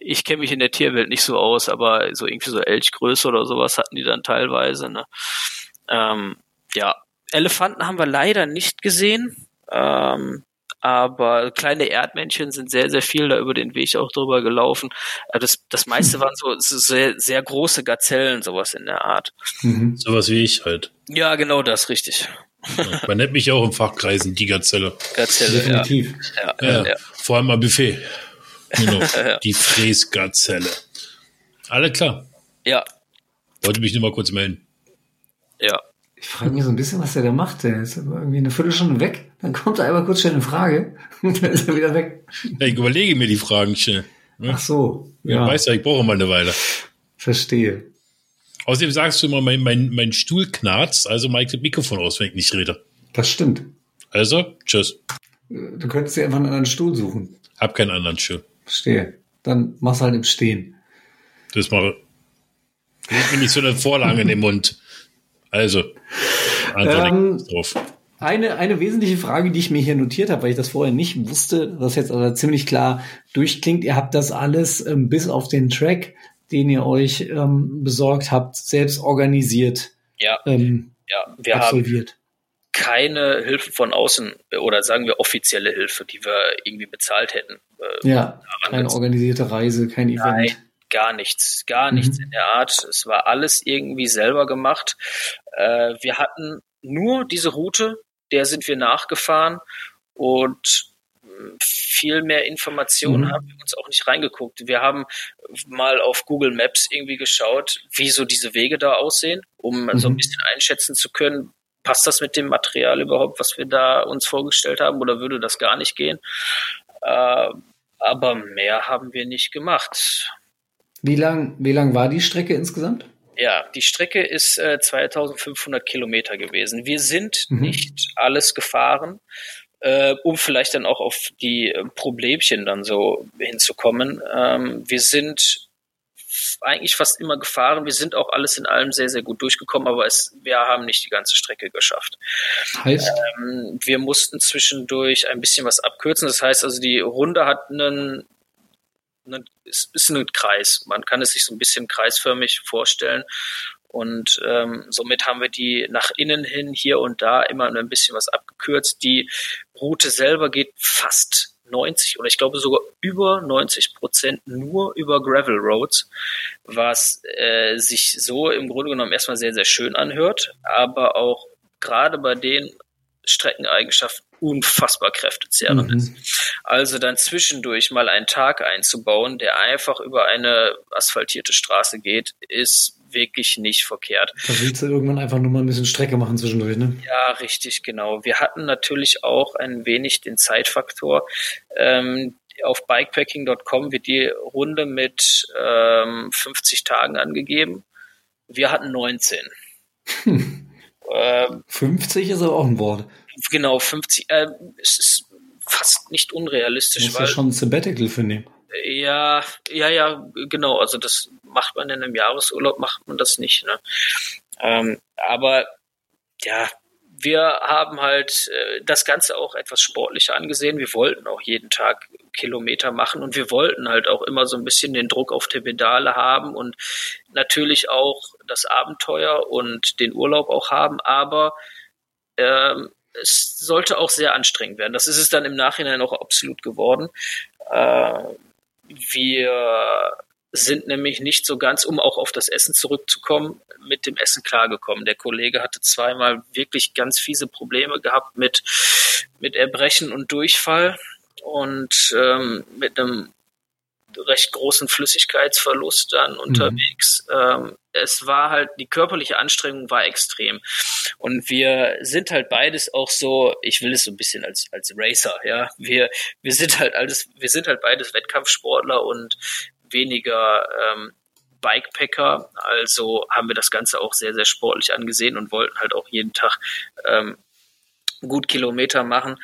Ich kenne mich in der Tierwelt nicht so aus, aber so irgendwie so Elchgröße oder sowas hatten die dann teilweise. Ne? Ähm, ja, Elefanten haben wir leider nicht gesehen. Ähm, aber kleine Erdmännchen sind sehr, sehr viel da über den Weg auch drüber gelaufen. Äh, das, das meiste waren so sehr, sehr große Gazellen, sowas in der Art. Mhm. Sowas wie ich halt. Ja, genau das, richtig. Ja, man nennt mich auch im Fachkreisen die Gazelle. Gazelle, Definitiv. Ja. Ja, ja. Vor allem am Buffet. Genau. die Fräsgazelle. Alle klar. Ja. Wollte mich nur mal kurz melden. Ja. Ich frage mich so ein bisschen, was der da macht. Der ist irgendwie eine Viertelstunde weg, dann kommt er einmal kurz schnell eine Frage und dann ist er wieder weg. Ja, ich überlege mir die Fragen schnell. Ne? Ach so. Ja. ja. Weißt ja, ich brauche mal eine Weile. Verstehe. Außerdem sagst du immer, mein, mein, mein Stuhl knarzt, also ich das Mikrofon aus, wenn ich nicht rede. Das stimmt. Also, tschüss. Du könntest dir einfach einen anderen Stuhl suchen. Hab keinen anderen Stuhl. Verstehe. Dann mach's halt im Stehen. Das mache. Leg mir nicht so eine Vorlage in den Mund. Also, ähm, drauf. Eine, eine wesentliche Frage, die ich mir hier notiert habe, weil ich das vorher nicht wusste, was jetzt aber ziemlich klar durchklingt. Ihr habt das alles ähm, bis auf den Track den ihr euch ähm, besorgt habt, selbst organisiert Ja, ähm, ja. Wir haben absolviert. keine Hilfe von außen oder sagen wir offizielle Hilfe, die wir irgendwie bezahlt hätten. Äh, Ja, keine organisierte Reise, kein Event. Nein, gar nichts, gar Mhm. nichts in der Art. Es war alles irgendwie selber gemacht. Äh, wir hatten nur diese Route, der sind wir nachgefahren und mh, viel mehr Informationen Mhm. haben wir uns auch nicht reingeguckt. Wir haben mal auf Google Maps irgendwie geschaut, wie so diese Wege da aussehen, um so ein Mhm. bisschen einschätzen zu können, passt das mit dem Material überhaupt, was wir da uns vorgestellt haben, oder würde das gar nicht gehen? Äh, aber mehr haben wir nicht gemacht. Wie lang, wie lang war die Strecke insgesamt? Ja, die Strecke ist äh, 2500 Kilometer gewesen. Wir sind Mhm. nicht alles gefahren, äh, um vielleicht dann auch auf die äh, Problemchen dann so hinzukommen. Ähm, wir sind eigentlich fast immer gefahren. Wir sind auch alles in allem sehr, sehr gut durchgekommen, aber es, wir haben nicht die ganze Strecke geschafft. Heißt, Ähm, wir mussten zwischendurch ein bisschen was abkürzen. Das heißt also, die Runde hat einen es ist ein Kreis. Man kann es sich so ein bisschen kreisförmig vorstellen. Und ähm, somit haben wir die nach innen hin hier und da immer ein bisschen was abgekürzt. Die Route selber geht fast 90 oder ich glaube sogar über 90 Prozent nur über Gravel Roads, was äh, sich so im Grunde genommen erstmal sehr, sehr schön anhört, aber auch gerade bei den Streckeneigenschaften unfassbar kräftezehrend Mhm. ist. Also dann zwischendurch mal einen Tag einzubauen, der einfach über eine asphaltierte Straße geht, ist wirklich nicht verkehrt. da willst du irgendwann einfach nur mal ein bisschen Strecke machen zwischendurch, ne? Ja, richtig, genau. Wir hatten natürlich auch ein wenig den Zeitfaktor. Ähm, auf bikepacking.com wird die Runde mit ähm, 50 Tagen angegeben. Wir hatten 19. Ähm, 50 ist aber auch ein Wort. genau, 50. Äh, es ist fast nicht unrealistisch, Muss ja weil schon ein Sabbatical für nehmen. Ja, ja, ja, genau. Also das macht man in einem Jahresurlaub, macht man das nicht. Ne? Ähm, aber ja, wir haben halt äh, das Ganze auch etwas sportlicher angesehen. Wir wollten auch jeden Tag Kilometer machen und wir wollten halt auch immer so ein bisschen den Druck auf der Pedale haben und natürlich auch das Abenteuer und den Urlaub auch haben, aber ähm, es sollte auch sehr anstrengend werden. Das ist es dann im Nachhinein auch absolut geworden. Äh, wir sind nämlich nicht so ganz, um auch auf das Essen zurückzukommen, mit dem Essen klargekommen. Der Kollege hatte zweimal wirklich ganz fiese Probleme gehabt mit, mit Erbrechen und Durchfall und ähm, mit einem recht großen Flüssigkeitsverlust dann unterwegs. Ähm, es war halt, die körperliche Anstrengung war extrem. Und wir sind halt beides auch so, ich will es so ein bisschen als, als Racer, ja. Wir, wir sind halt alles, wir sind halt beides Wettkampfsportler und weniger ähm, Bikepacker. Also haben wir das Ganze auch sehr, sehr sportlich angesehen und wollten halt auch jeden Tag ähm, gut Kilometer machen.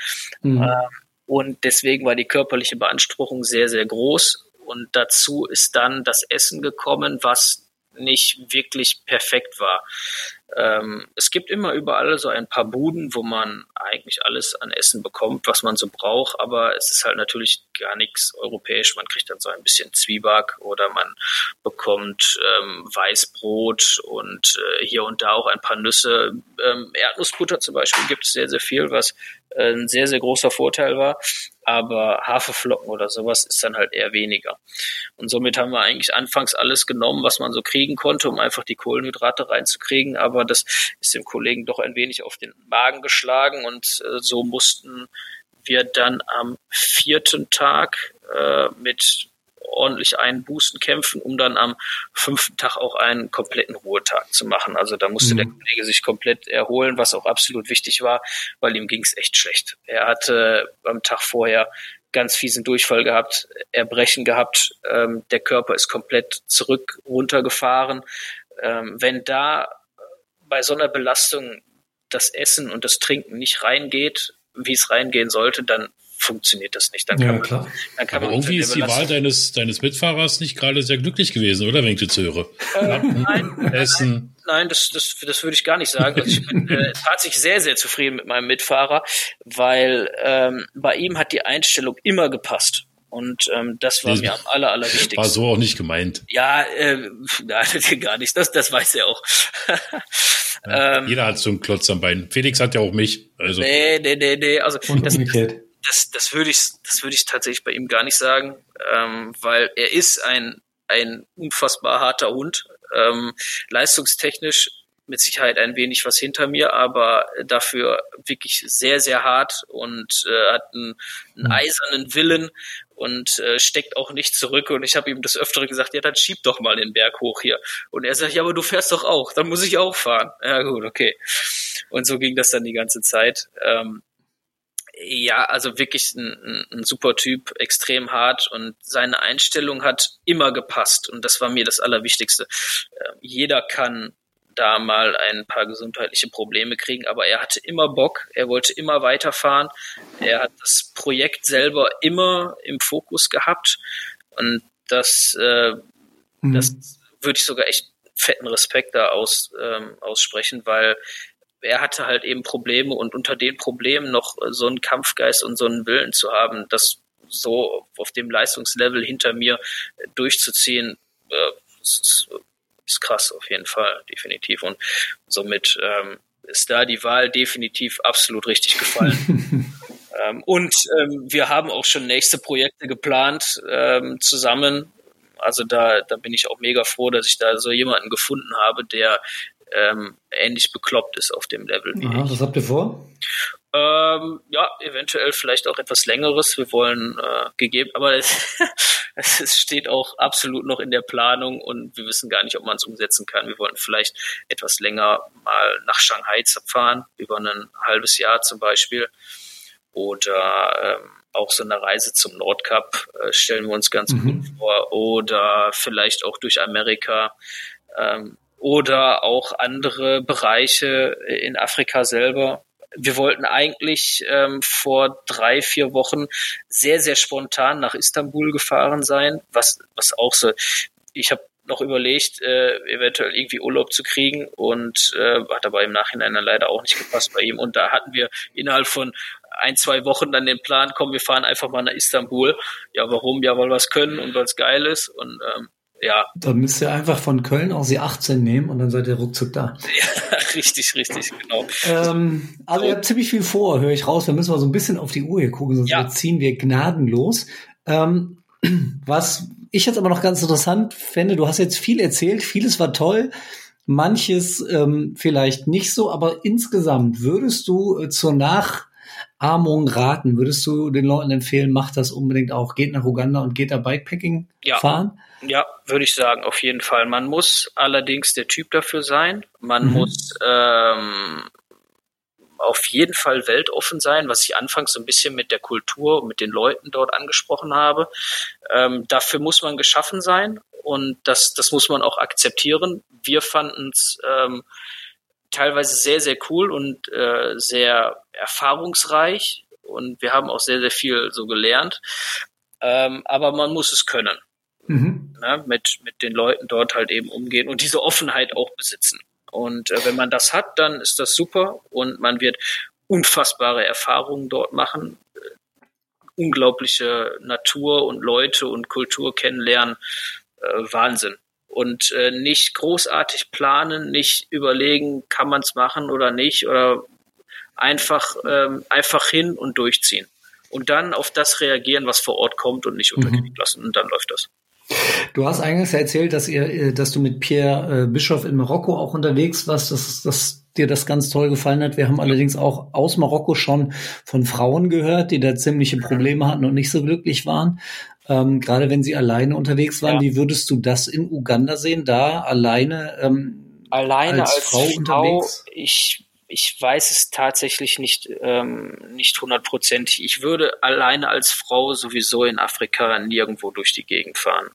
Mhm. Ähm, und deswegen war die körperliche Beanspruchung sehr, sehr groß. Und dazu ist dann das Essen gekommen, was nicht wirklich perfekt war. Ähm, es gibt immer überall so ein paar Buden, wo man eigentlich alles an Essen bekommt, was man so braucht, aber es ist halt natürlich gar nichts europäisch. Man kriegt dann so ein bisschen Zwieback oder man bekommt ähm, Weißbrot und äh, hier und da auch ein paar Nüsse. Ähm, Erdnussbutter zum Beispiel gibt es sehr, sehr viel, was äh, ein sehr, sehr großer Vorteil war. Aber Haferflocken oder sowas ist dann halt eher weniger. Und somit haben wir eigentlich anfangs alles genommen, was man so kriegen konnte, um einfach die Kohlenhydrate reinzukriegen. Aber das ist dem Kollegen doch ein wenig auf den Magen geschlagen und äh, so mussten wir dann am vierten Tag äh, mit ordentlich Einbußen kämpfen, um dann am fünften Tag auch einen kompletten Ruhetag zu machen. Also da musste Mhm. der Kollege sich komplett erholen, was auch absolut wichtig war, weil ihm ging es echt schlecht. Er hatte am Tag vorher ganz fiesen Durchfall gehabt, Erbrechen gehabt, ähm, der Körper ist komplett zurück runtergefahren. Ähm, wenn da bei so einer Belastung das Essen und das Trinken nicht reingeht, wie es reingehen sollte, dann funktioniert das nicht. Dann kann Ja, man, klar. dann kann Aber man irgendwie ist die Wahl deines, deines Mitfahrers nicht gerade sehr glücklich gewesen, oder, wenn ich das höre? Äh, nein, Essen. Nein, das, das, das würde ich gar nicht sagen. Also ich bin äh, tatsächlich sehr, sehr zufrieden mit meinem Mitfahrer, weil ähm, bei ihm hat die Einstellung immer gepasst. Und ähm, das war das mir am aller, allerwichtigsten. War so auch nicht gemeint. Ja, äh, nein, gar nicht. Das, das weiß er auch. ja, ähm, jeder hat so einen Klotz am Bein. Felix hat ja auch mich. Also. Nee, nee, nee, nee. Also das, das, das würde ich, das würde ich tatsächlich bei ihm gar nicht sagen, ähm, weil er ist ein, ein unfassbar harter Hund. Ähm, leistungstechnisch mit Sicherheit ein wenig was hinter mir, aber dafür wirklich sehr, sehr hart und äh, hat einen, einen hm. eisernen Willen und äh, steckt auch nicht zurück. Und ich habe ihm das öftere gesagt, ja, dann schieb doch mal den Berg hoch hier. Und er sagt, ja, aber du fährst doch auch, dann muss ich auch fahren. Ja gut, okay. Und so ging das dann die ganze Zeit. Ähm, ja, also wirklich ein, ein, super Typ, extrem hart und seine Einstellung hat immer gepasst und das war mir das Allerwichtigste. Äh, jeder kann da mal ein paar gesundheitliche Probleme kriegen, aber er hatte immer Bock, er wollte immer weiterfahren, er hat das Projekt selber immer im Fokus gehabt und das, äh, mhm. das würde ich sogar echt fetten Respekt da aus, ähm, aussprechen, weil er hatte halt eben Probleme und unter den Problemen noch so einen Kampfgeist und so einen Willen zu haben, das so auf dem Leistungslevel hinter mir durchzuziehen, äh, ist, ist krass auf jeden Fall, definitiv. Und somit ähm, ist da die Wahl definitiv absolut richtig gefallen. ähm, und ähm, wir haben auch schon nächste Projekte geplant ähm, zusammen. Also da, da bin ich auch mega froh, dass ich da so jemanden gefunden habe, der ähm, ähnlich bekloppt ist auf dem Level wie Aha, ich. Was habt ihr vor? Ähm, ja, eventuell vielleicht auch etwas längeres. Wir wollen äh, gegeben, aber es, es steht auch absolut noch in der Planung und wir wissen gar nicht, ob man es umsetzen kann. Wir wollen vielleicht etwas länger mal nach Shanghai fahren, über ein halbes Jahr zum Beispiel. Oder ähm, auch so eine Reise zum Nordkap äh, stellen wir uns ganz mhm. gut vor. Oder vielleicht auch durch Amerika. Ähm, oder auch andere Bereiche in Afrika selber. Wir wollten eigentlich ähm, vor drei, vier Wochen sehr, sehr spontan nach Istanbul gefahren sein, was, was auch so, ich habe noch überlegt, äh, eventuell irgendwie Urlaub zu kriegen und äh, hat aber im Nachhinein dann leider auch nicht gepasst bei ihm. Und da hatten wir innerhalb von ein, zwei Wochen dann den Plan, komm, wir fahren einfach mal nach Istanbul. Ja, warum? Ja, weil wir es können und weil es geil ist. Und ähm, ja. Dann müsst ihr einfach von Köln aus die 18 nehmen und dann seid ihr ruckzuck da. Ja, richtig, richtig, genau. Ähm, also ihr habt ziemlich viel vor, höre ich raus. Wir müssen mal so ein bisschen auf die Uhr hier gucken, sonst ja. ziehen wir gnadenlos. Ähm, was ich jetzt aber noch ganz interessant fände, du hast jetzt viel erzählt, vieles war toll, manches ähm, vielleicht nicht so, aber insgesamt würdest du äh, zur Nachahmung raten? Würdest du den Leuten empfehlen, macht das unbedingt auch, geht nach Uganda und geht da Bikepacking ja. fahren? Ja, würde ich sagen, auf jeden Fall. Man muss allerdings der Typ dafür sein. Man mhm. muss ähm, auf jeden Fall weltoffen sein, was ich anfangs so ein bisschen mit der Kultur und mit den Leuten dort angesprochen habe. Ähm, dafür muss man geschaffen sein und das, das muss man auch akzeptieren. Wir fanden es ähm, teilweise sehr, sehr cool und äh, sehr erfahrungsreich und wir haben auch sehr, sehr viel so gelernt. Ähm, aber man muss es können mhm. ne, mit, mit den Leuten dort halt eben umgehen und diese Offenheit auch besitzen. Und äh, wenn man das hat, dann ist das super und man wird unfassbare Erfahrungen dort machen, äh, unglaubliche Natur und Leute und Kultur kennenlernen, äh, Wahnsinn. Und äh, nicht großartig planen, nicht überlegen, kann man es machen oder nicht, oder einfach, ähm, einfach hin und durchziehen. Und dann auf das reagieren, was vor Ort kommt und nicht unterkriegen mhm. lassen. Und dann läuft das. Du hast eingangs erzählt, dass ihr, äh, dass du mit Pierre äh, Bischof in Marokko auch unterwegs warst, dass, dass dir das ganz toll gefallen hat. Wir haben allerdings auch aus Marokko schon von Frauen gehört, die da ziemliche Probleme hatten und nicht so glücklich waren. Ähm, gerade wenn sie alleine unterwegs waren, ja. wie würdest du das in Uganda sehen, da alleine ähm, alleine als, als Frau, Frau unterwegs? Ich ich weiß es tatsächlich nicht, ähm, nicht hundertprozentig. Ich würde alleine als Frau sowieso in Afrika nirgendwo durch die Gegend fahren.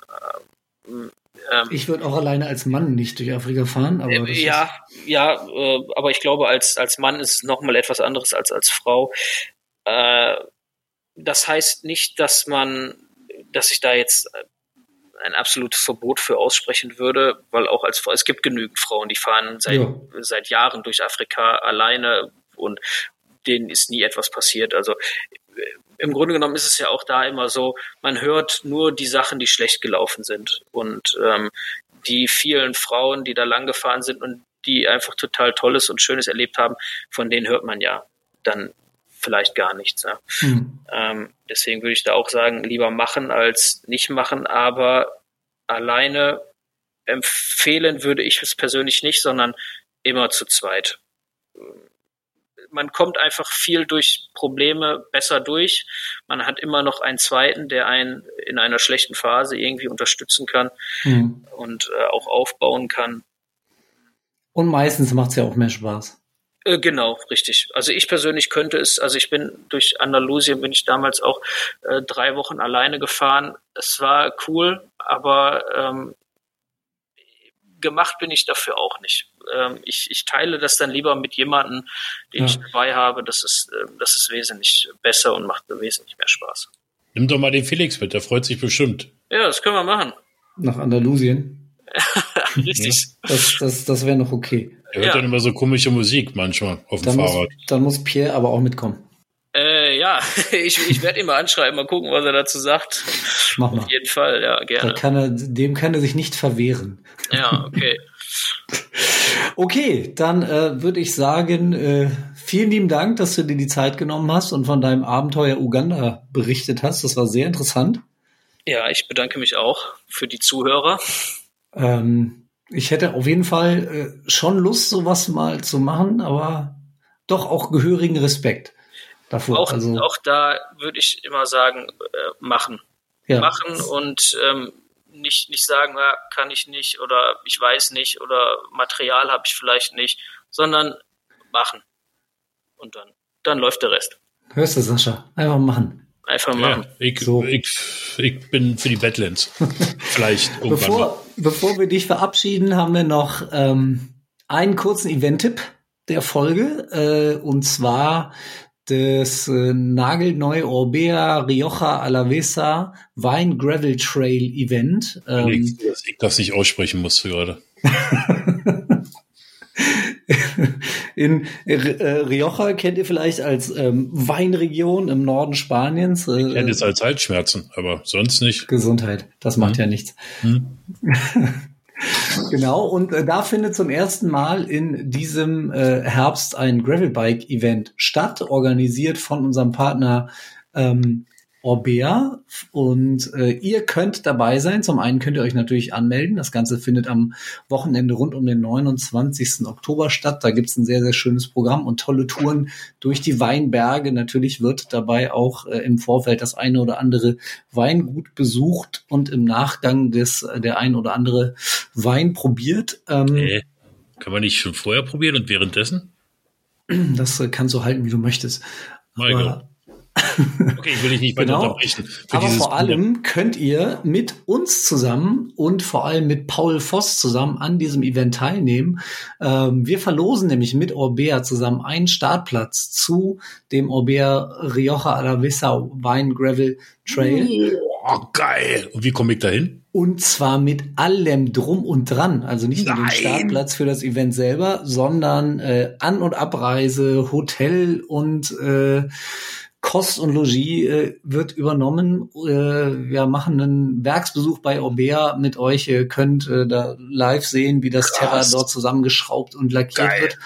Ähm, ähm, ich würde auch alleine als Mann nicht durch Afrika fahren. Aber äh, ja, ja, äh, aber ich glaube, als, als Mann ist es nochmal etwas anderes als als Frau. Äh, das heißt nicht, dass man, dass ich da jetzt ein absolutes Verbot für aussprechen würde, weil auch als es gibt genügend Frauen, die fahren seit, ja. seit Jahren durch Afrika alleine und denen ist nie etwas passiert. Also im Grunde genommen ist es ja auch da immer so, man hört nur die Sachen, die schlecht gelaufen sind. Und ähm, die vielen Frauen, die da lang gefahren sind und die einfach total Tolles und Schönes erlebt haben, von denen hört man ja dann vielleicht gar nichts. Ja. Mhm. Ähm, deswegen würde ich da auch sagen, lieber machen als nicht machen, aber alleine empfehlen würde ich es persönlich nicht, sondern immer zu zweit. Man kommt einfach viel durch Probleme besser durch. Man hat immer noch einen zweiten, der einen in einer schlechten Phase irgendwie unterstützen kann mhm. und äh, auch aufbauen kann. Und meistens macht es ja auch mehr Spaß. Äh, genau, richtig. Also ich persönlich könnte es, also ich bin durch Andalusien bin ich damals auch äh, drei Wochen alleine gefahren. Es war cool, aber ähm, gemacht bin ich dafür auch nicht. Ähm, ich, ich teile das dann lieber mit jemandem, den ja. ich dabei habe. Das ist, äh, das ist wesentlich besser und macht wesentlich mehr Spaß. Nimm doch mal den Felix mit, der freut sich bestimmt. Ja, das können wir machen. Nach Andalusien. Richtig. Das das, das wäre noch okay. Er hört ja. dann immer so komische Musik manchmal auf dem dann Fahrrad. Muss, dann muss Pierre aber auch mitkommen. Äh, ja, ich, ich werde ihn mal anschreiben, mal gucken, was er dazu sagt. Mach mal. Auf jeden Fall, ja, gerne. Kann er, dem kann er sich nicht verwehren. Ja, okay. okay, dann äh, würde ich sagen, äh, vielen lieben Dank, dass du dir die Zeit genommen hast und von deinem Abenteuer Uganda berichtet hast. Das war sehr interessant. Ja, ich bedanke mich auch für die Zuhörer. Ähm, ich hätte auf jeden Fall äh, schon Lust, sowas mal zu machen, aber doch auch gehörigen Respekt davor. Auch, also, auch da würde ich immer sagen, äh, machen. Ja. Machen und ähm, nicht, nicht sagen, ja, kann ich nicht oder ich weiß nicht oder Material habe ich vielleicht nicht, sondern machen. Und dann, dann läuft der Rest. Hörst du, Sascha? Einfach machen. Einfach machen. Ja, ich, so. ich, ich bin für die Badlands. Vielleicht irgendwann bevor, mal. bevor wir dich verabschieden, haben wir noch ähm, einen kurzen Event-Tipp der Folge. Äh, und zwar das äh, nagelneue Orbea Rioja Alavesa Wein Gravel Trail Event. Ähm, ich, ich das nicht aussprechen muss gerade. In äh, Rioja kennt ihr vielleicht als ähm, Weinregion im Norden Spaniens. Äh, ich kenne es als Halsschmerzen, aber sonst nicht. Gesundheit, das macht hm. ja nichts. Hm. genau, und äh, da findet zum ersten Mal in diesem äh, Herbst ein Gravelbike-Event statt, organisiert von unserem Partner ähm, Orbea und äh, ihr könnt dabei sein. Zum einen könnt ihr euch natürlich anmelden. Das Ganze findet am Wochenende rund um den 29. Oktober statt. Da gibt's ein sehr, sehr schönes Programm und tolle Touren durch die Weinberge. Natürlich wird dabei auch äh, im Vorfeld das eine oder andere Weingut besucht und im Nachgang des, äh, der ein oder andere Wein probiert. Ähm, äh, kann man nicht schon vorher probieren und währenddessen? Das kannst du halten, wie du möchtest. My Aber, Okay, ich will dich nicht weiter genau. unterbrechen. Aber vor allem könnt ihr mit uns zusammen und vor allem mit Paul Voss zusammen an diesem Event teilnehmen. Ähm, wir verlosen nämlich mit Orbea zusammen einen Startplatz zu dem Orbea Rioja Alavesa Wine Gravel Trail. Oh, geil. Und wie komme ich da hin? Und zwar mit allem drum und dran. Also nicht nur den Startplatz für das Event selber, sondern äh, An- und Abreise, Hotel und äh, Kost und Logis äh, wird übernommen. Äh, wir machen einen Werksbesuch bei Orbea mit euch. Ihr könnt äh, da live sehen, wie das Krass. Terra dort zusammengeschraubt und lackiert Geil. wird.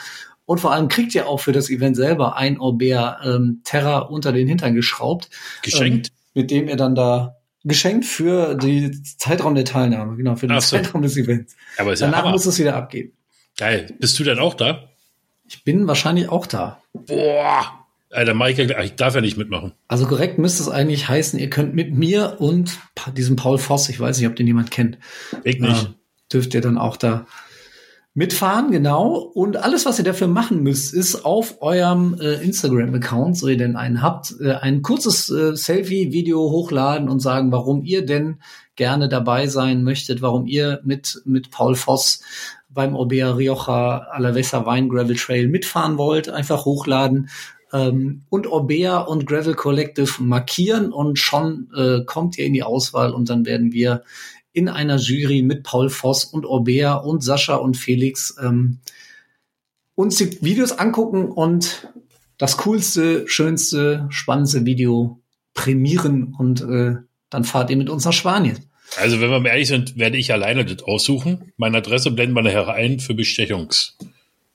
Und vor allem kriegt ihr auch für das Event selber ein Orbea ähm, Terra unter den Hintern geschraubt. Geschenkt. Ähm, mit dem ihr dann da geschenkt für den Zeitraum der Teilnahme, genau, für den so. Zeitraum des Events. Aber Danach ja muss es wieder abgehen. Geil. Bist du denn auch da? Ich bin wahrscheinlich auch da. Boah. Alter, Michael, ich darf ja nicht mitmachen. Also korrekt müsste es eigentlich heißen, ihr könnt mit mir und diesem Paul Voss, ich weiß nicht, ob den jemand kennt. Ich nicht. Äh, dürft ihr dann auch da mitfahren, genau. Und alles, was ihr dafür machen müsst, ist auf eurem äh, Instagram-Account, so ihr denn einen habt, äh, ein kurzes äh, Selfie-Video hochladen und sagen, warum ihr denn gerne dabei sein möchtet, warum ihr mit, mit Paul Voss beim Orbea Rioja Alavesa Wine Gravel Trail mitfahren wollt. Einfach hochladen ähm, und Orbea und Gravel Collective markieren und schon äh, kommt ihr in die Auswahl und dann werden wir in einer Jury mit Paul Voss und Orbea und Sascha und Felix ähm, uns die Videos angucken und das coolste, schönste, spannendste Video prämieren und äh, dann fahrt ihr mit uns nach Spanien. Also, wenn wir mal ehrlich sind, werde ich alleine das aussuchen. Meine Adresse blenden wir nachher ein für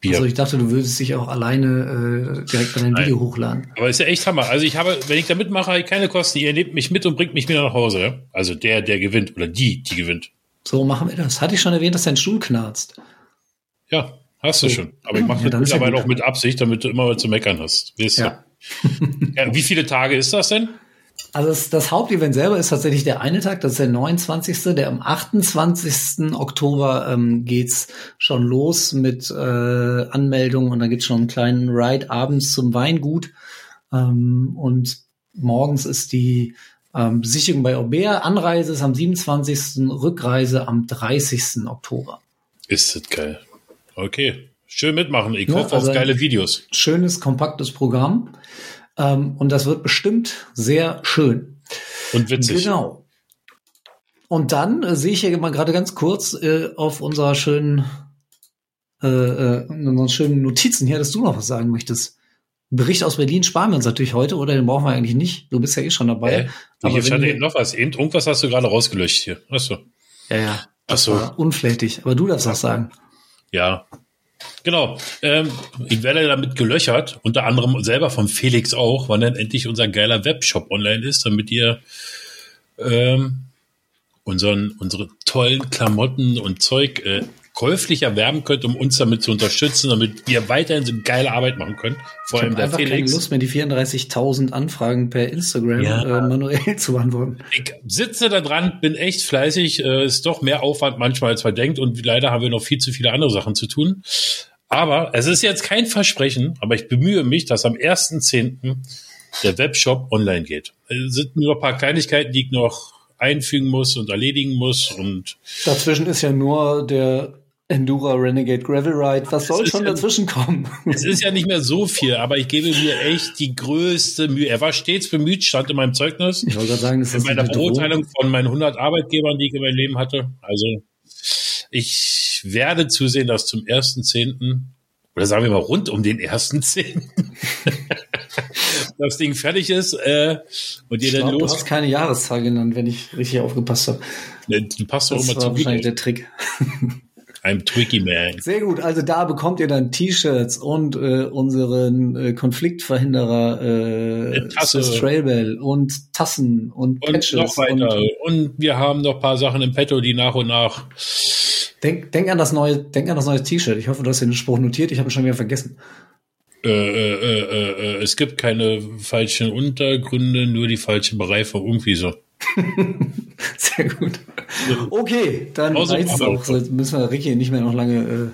Bestechungsbier. Also ich dachte, du würdest dich auch alleine äh, direkt bei deinem Nein. Video hochladen. Aber ist ja echt Hammer. Also ich habe, wenn ich da mitmache, habe ich keine Kosten. Ihr nehmt mich mit und bringt mich wieder nach Hause. Ja? Also der, der gewinnt oder die, die gewinnt. So machen wir das. Hatte ich schon erwähnt, dass dein Stuhl knarzt? Ja, hast du So. schon. Aber ich mache Ja, das ja mittlerweile gut. auch mit Absicht, damit du immer was zu meckern hast. Weißt? Ja. Ja, wie viele Tage ist das denn? Also das, das Hauptevent selber ist tatsächlich der eine Tag, das ist der 29. Der am 28. Oktober ähm, geht's schon los mit äh, Anmeldungen und dann gibt's schon einen kleinen Ride abends zum Weingut. Ähm, und morgens ist die ähm, Besichtigung bei Aubert. Anreise ist am 27. Rückreise am 30. Oktober. Ist das geil. Okay. Schön mitmachen. Ich Ja, hoffe also- auf geile Videos. Schönes, kompaktes Programm. Ähm, und das wird bestimmt sehr schön. Und witzig. Genau. Und dann äh, sehe ich hier mal gerade ganz kurz äh, auf unserer schönen, äh, äh, unseren schönen Notizen hier, dass du noch was sagen möchtest. Bericht aus Berlin sparen wir uns natürlich heute, oder den brauchen wir eigentlich nicht. Du bist ja eh schon dabei. Äh, ich hatte eben noch was. Eben, irgendwas hast du gerade rausgelöscht hier. Achso. Ja, ja. Ach so. War unflätig. Aber du darfst was sagen. Ja. Genau. Ähm, ich werde damit gelöchert, unter anderem selber von Felix auch, wann dann endlich unser geiler Webshop online ist, damit ihr ähm, unseren, unsere tollen Klamotten und Zeug äh, käuflich erwerben könnt, um uns damit zu unterstützen, damit wir weiterhin so geile Arbeit machen können. Vor Ich allem der einfach keine Felix. Lust mehr, die 34.000 Anfragen per Instagram Ja. äh, manuell zu beantworten. Ich sitze da dran, bin echt fleißig, äh, ist doch mehr Aufwand manchmal als man denkt und leider haben wir noch viel zu viele andere Sachen zu tun. Aber es ist jetzt kein Versprechen, aber ich bemühe mich, dass am 1.10. der Webshop online geht. Es sind nur ein paar Kleinigkeiten, die ich noch einfügen muss und erledigen muss und Dazwischen ist ja nur der Endura Renegade Gravel Ride. Was soll schon dazwischen kommen? es ist ja nicht mehr so viel, aber ich gebe mir echt die größte Mühe. Er war stets bemüht, stand in meinem Zeugnis. Ich wollte gerade sagen, das in ist meiner. Beurteilung von meinen 100 Arbeitgebern, die ich in meinem Leben hatte. Also ich werde zusehen, dass zum 1.10. oder sagen wir mal rund um den 1.10. das Ding fertig ist äh, und ihr Ich dann glaub, du los. hast keine Jahreszahl genannt, wenn ich richtig aufgepasst habe. Ne, Du passt doch Das immer war zu wahrscheinlich der. Trick. I'm Twiggy Man. Sehr gut, also da bekommt ihr dann T-Shirts und äh, unseren äh, Konfliktverhinderer äh, Eine Tasse. Trailbell und Tassen und, Und Patches. noch weiter. Und Und wir haben noch ein paar Sachen im Petto, die nach und nach. denk, denk an das neue, denk an das neue T-Shirt. Ich hoffe, du hast den Spruch notiert. Ich habe ihn schon wieder vergessen. Äh, äh, äh, äh, äh, es gibt keine falschen Untergründe, nur die falsche Bereifung. Irgendwie so. Sehr gut. Okay, dann reicht's Papa. auch. So, müssen wir Ricky nicht mehr noch lange äh,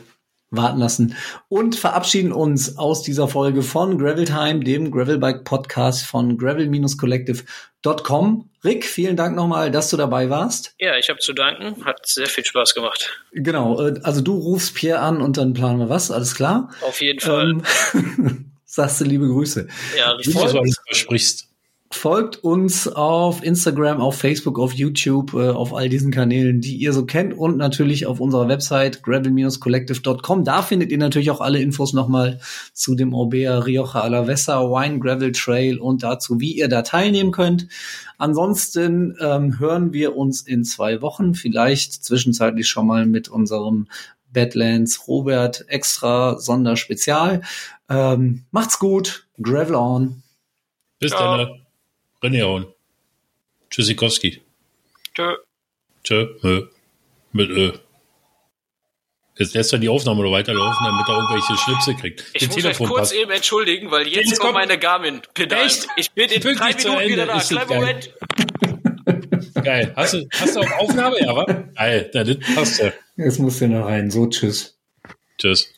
warten lassen. Und verabschieden uns aus dieser Folge von Gravel Time, dem Gravelbike Podcast von gravel-collective.com. Rick, vielen Dank nochmal, dass du dabei warst. Ja, ich habe zu danken. Hat sehr viel Spaß gemacht. Genau, äh, also du rufst Pierre an und dann planen wir was, alles klar? Auf jeden Fall. Ähm, sagst du liebe Grüße. ja, richtig. du so alles versprichst. Folgt uns auf Instagram, auf Facebook, auf YouTube, äh, auf all diesen Kanälen, die ihr so kennt und natürlich auf unserer Website gravel-collective.com. Da findet ihr natürlich auch alle Infos nochmal zu dem Orbea Rioja Alavesa Wine Gravel Trail und dazu, wie ihr da teilnehmen könnt. Ansonsten ähm, hören wir uns in zwei Wochen, vielleicht zwischenzeitlich schon mal mit unserem Badlands Robert Extra Sonderspezial. Ähm, macht's gut, Gravel on. Bis dann. René Hauen. Tschüssikowski. Tschö. Tschö. Mö. Mit Ö. Jetzt lässt er die Aufnahme noch weiterlaufen, damit er irgendwelche Schnipse kriegt. Ich Den muss euch kurz passt. eben entschuldigen, weil jetzt, Jetzt kommt meine Garmin-Pedal. Echt? Ich bin in Pünktlich drei zu Minuten Ende wieder da. Kleinen geil. Moment. Geil. Hast du, hast du auch Aufnahme? Ja, wa? Geil. Na, das passt ja. Jetzt muss der noch rein. So, tschüss. Tschüss.